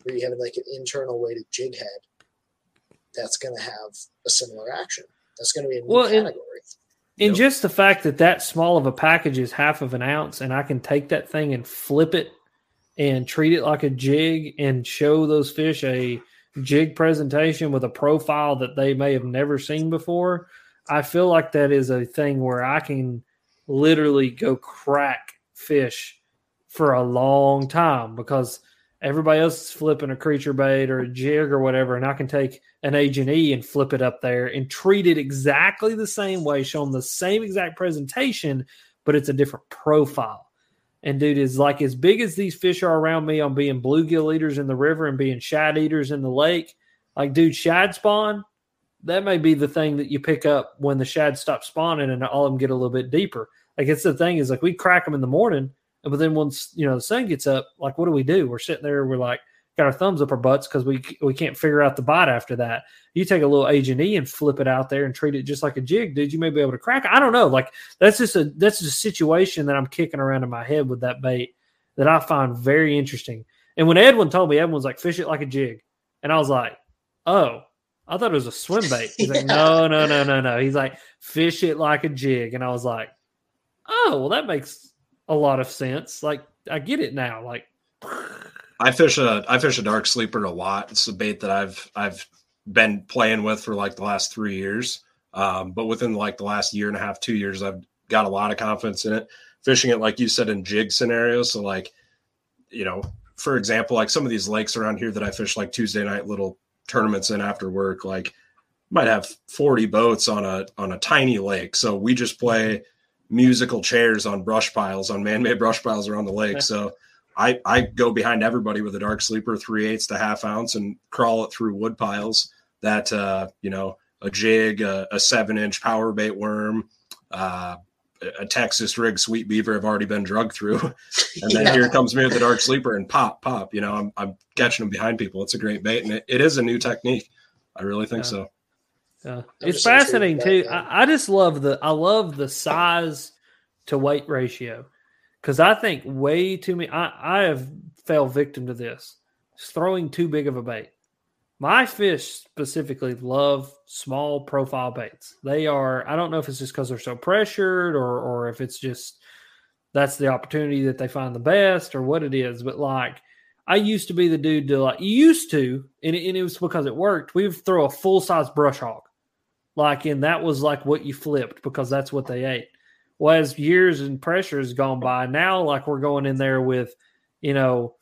where you have like an internal weighted jig head that's going to have a similar action. That's going to be a new Well, category. And Yep. just the fact that that small of a package is half of an ounce, and I can take that thing and flip it and treat it like a jig and show those fish a jig presentation with a profile that they may have never seen before. I feel like that is a thing where I can literally go crack fish for a long time because everybody else is flipping a creature bait or a jig or whatever, and I can take an Agent E and flip it up there and treat it exactly the same way, show them the same exact presentation, but it's a different profile. And dude, is like as big as these fish are around me on being bluegill eaters in the river and being shad eaters in the lake. Like, dude, shad spawn, that may be the thing that you pick up when the shad stop spawning and all of them get a little bit deeper. Like, it's the thing is like we crack them in the morning, but then once you know the sun gets up, like what do we do? We're sitting there, we're like got our thumbs up our butts because we we can't figure out the bite after that. You take a little Agent E and flip it out there and treat it just like a jig, dude. You may be able to crack. It. I don't know. Like that's just a that's just a situation that I'm kicking around in my head with that bait that I find very interesting. And when Edwin told me, Edwin was like, "Fish it like a jig," and I was like, "Oh." I thought it was a swim bait. He's like, no, no, no, no, no. He's like, fish it like a jig. And I was like, oh, well, that makes a lot of sense. Like, I get it now. Like, I fish a I fish a dark sleeper a lot. It's a bait that I've I've been playing with for like the last three years. Um, but within like the last year and a half, two years, I've got a lot of confidence in it. Fishing it, like you said, in jig scenarios. So like, you know, for example, like some of these lakes around here that I fish like Tuesday night little tournaments in after work, like might have 40 boats on a on a tiny lake. So we just play musical chairs on brush piles, on man-made brush piles around the lake. So I, I go behind everybody with a dark sleeper, three eighths to half ounce, and crawl it through wood piles that uh, you know a jig, a, a seven inch power bait worm, uh, a Texas rig sweet beaver have already been drugged through, and then yeah. here comes me with the dark sleeper and pop pop. You know, I'm I'm catching them behind people. It's a great bait, and it, it is a new technique. I really think yeah. so. Yeah, it's fascinating too. I, I just love the I love the size to weight ratio because I think way too many. I, I have fell victim to this. It's throwing too big of a bait. My fish specifically love small profile baits. They are. I don't know if it's just because they're so pressured, or or if it's just that's the opportunity that they find the best, or what it is. But like, I used to be the dude to like used to, and it, and it was because it worked. We would throw a full size brush hog, like, and that was like what you flipped because that's what they ate well, as years and pressure has gone by, now like we're going in there with, you know,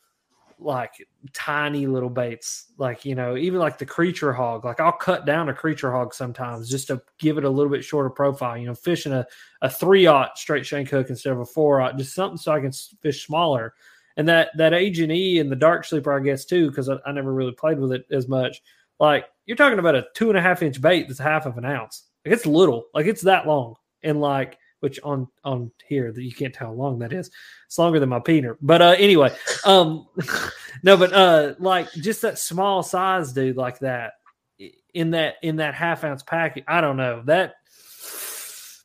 like tiny little baits, like you know, even like the creature hog. Like I'll cut down a creature hog sometimes just to give it a little bit shorter profile. You know, fishing a a three aught straight shank hook instead of a four aught, just something so I can fish smaller. And that that Agent E and the dark sleeper, I guess too, because I, I never really played with it as much. Like you're talking about a two and a half inch bait that's half of an ounce. Like it's little, like it's that long, and like which on on here that you can't tell how long that is. It's longer than my peanut. But uh anyway, um no, but uh like just that small size dude like that in that in that half ounce packet. I don't know. That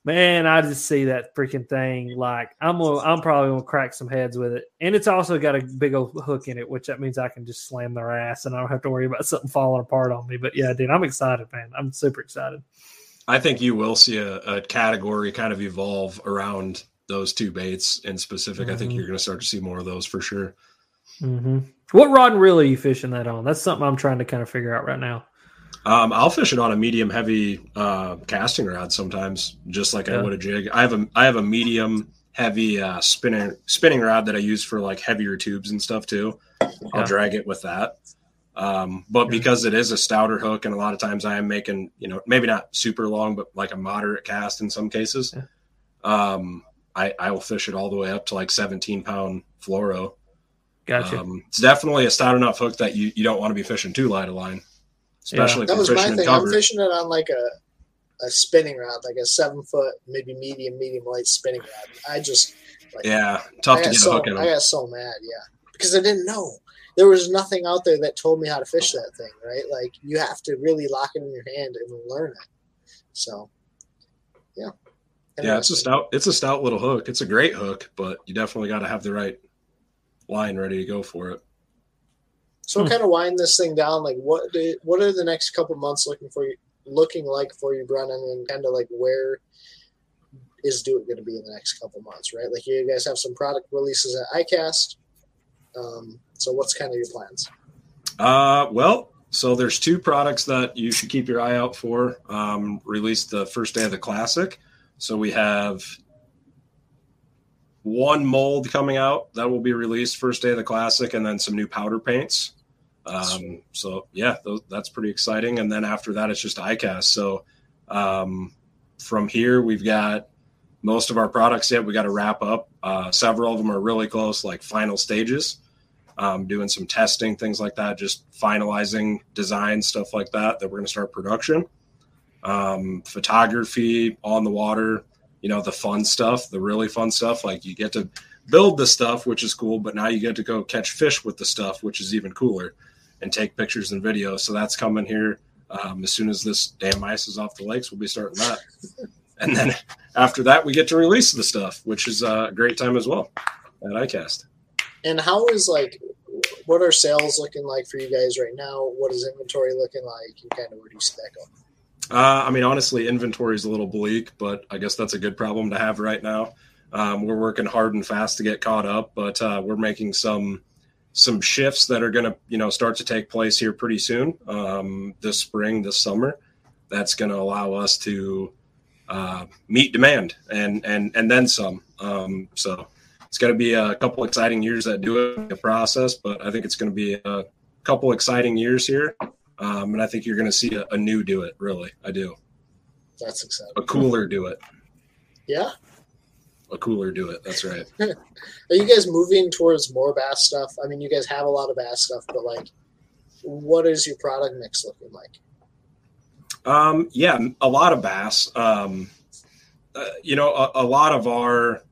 man, I just see that freaking thing. Like I'm gonna, I'm probably gonna crack some heads with it. And it's also got a big old hook in it, which that means I can just slam their ass and I don't have to worry about something falling apart on me. But yeah, dude, I'm excited, man. I'm super excited. I think you will see a, a, category kind of evolve around those two baits in specific. Mm-hmm. I think mm-hmm. you're going to start to see more of those for sure. Mm-hmm. What rod and reel are you fishing that on? That's something I'm trying to kind of figure out right now. Um, I'll fish it on a medium heavy uh, casting rod sometimes, just like yeah. I would a jig. I have a I have a medium heavy uh, spinning spinning rod that I use for like heavier tubes and stuff too. I'll yeah. drag it with that. Um, but because it is a stouter hook, and a lot of times I am making, you know, maybe not super long, but like a moderate cast in some cases, um, I, I will fish it all the way up to like 17 pound fluoro. Gotcha. Um, it's definitely a stout enough hook that you, you don't want to be fishing too light a line, especially yeah. that was my thing. I'm fishing it on like a, a spinning rod, like a seven foot, maybe medium, medium light spinning rod. I just, like, yeah, tough to get so, a hook in. I got so mad, yeah, because I didn't know there was nothing out there that told me how to fish that thing, right? Like you have to really lock it in your hand and learn it. So, yeah. Yeah, it's a stout. It's a stout little hook. It's a great hook, but you definitely got to have the right line ready to go for it. So, hmm. kind of wind this thing down. Like, what do, what are the next couple months looking for you, looking like for you, Brennan, and kind of like where is Do It going to be in the next couple months, right? Like, you guys have some product releases at ICAST. Um, so, what's kind of your plans? Uh, well, so there's two products that you should keep your eye out for. Um, released the first day of the classic. So we have one mold coming out that will be released first day of the classic, and then some new powder paints. Um, so yeah, those, that's pretty exciting. And then after that, it's just ICAST. So um, from here, we've got most of our products yet. We got to wrap up. Uh, several of them are really close, like final stages. Um, doing some testing, things like that, just finalizing design stuff like that. That we're going to start production. Um, photography on the water, you know, the fun stuff, the really fun stuff. Like you get to build the stuff, which is cool, but now you get to go catch fish with the stuff, which is even cooler, and take pictures and videos. So that's coming here um, as soon as this damn ice is off the lakes. We'll be starting that, and then after that, we get to release the stuff, which is a great time as well at ICAST. And how is like, what are sales looking like for you guys right now? What is inventory looking like? And kind of where do you see that going? Uh, I mean, honestly, inventory is a little bleak, but I guess that's a good problem to have right now. Um, we're working hard and fast to get caught up, but uh, we're making some some shifts that are going to you know start to take place here pretty soon um, this spring, this summer. That's going to allow us to uh, meet demand and and and then some. Um, so it's going to be a couple exciting years that do it the process, but I think it's going to be a couple exciting years here. Um, and I think you're going to see a, a, new do it. Really, I do. That's exciting. A cooler do it. Yeah. A cooler do it. That's right. Are you guys moving towards more bass stuff? I mean, you guys have a lot of bass stuff, but like, what is your product mix looking like? Um, yeah, a lot of bass. Um, uh, you know, a, a lot of our,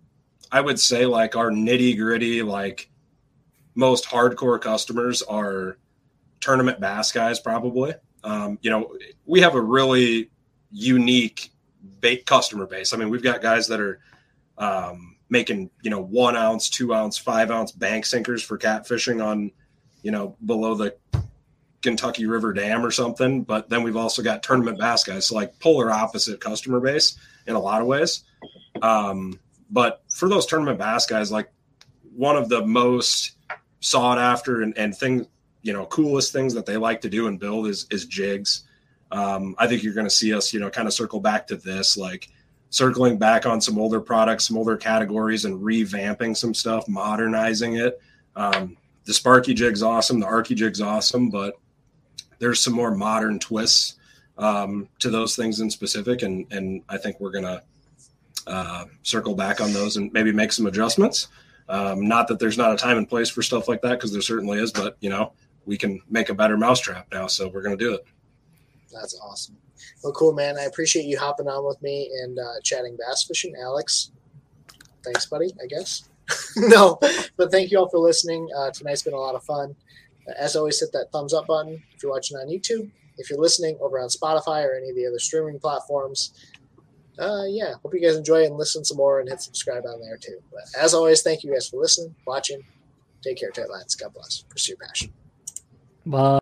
I would say, like our nitty gritty, like most hardcore customers are tournament bass guys, probably. Um, you know, we have a really unique bait customer base. I mean, we've got guys that are um, making you know one ounce, two ounce, five ounce bank sinkers for catfishing on you know below the Kentucky River Dam or something. But then we've also got tournament bass guys, so like polar opposite customer base in a lot of ways. Um, but for those tournament bass guys, like one of the most sought after and, and thing you know coolest things that they like to do and build is is jigs. Um, I think you're going to see us, you know, kind of circle back to this, like circling back on some older products, some older categories, and revamping some stuff, modernizing it. Um, the Sparky jig's awesome, the Arky jig's awesome, but there's some more modern twists um, to those things in specific, and and I think we're gonna uh, circle back on those and maybe make some adjustments. Um, not that there's not a time and place for stuff like that, because there certainly is, but you know, we can make a better mousetrap now. So we're to do it. That's awesome. Well, cool, man. I appreciate you hopping on with me and uh, chatting bass fishing. Alex, thanks, buddy, I guess. no, but thank you all for listening. Uh, tonight's been a lot of fun. Uh, as always, hit that thumbs up button if you're watching on YouTube. If you're listening over on Spotify or any of the other streaming platforms, uh, yeah, hope you guys enjoy and listen some more and hit subscribe on there too. But as always, thank you guys for listening, watching. Take care, tight lads. God bless. Pursue your passion. Bye.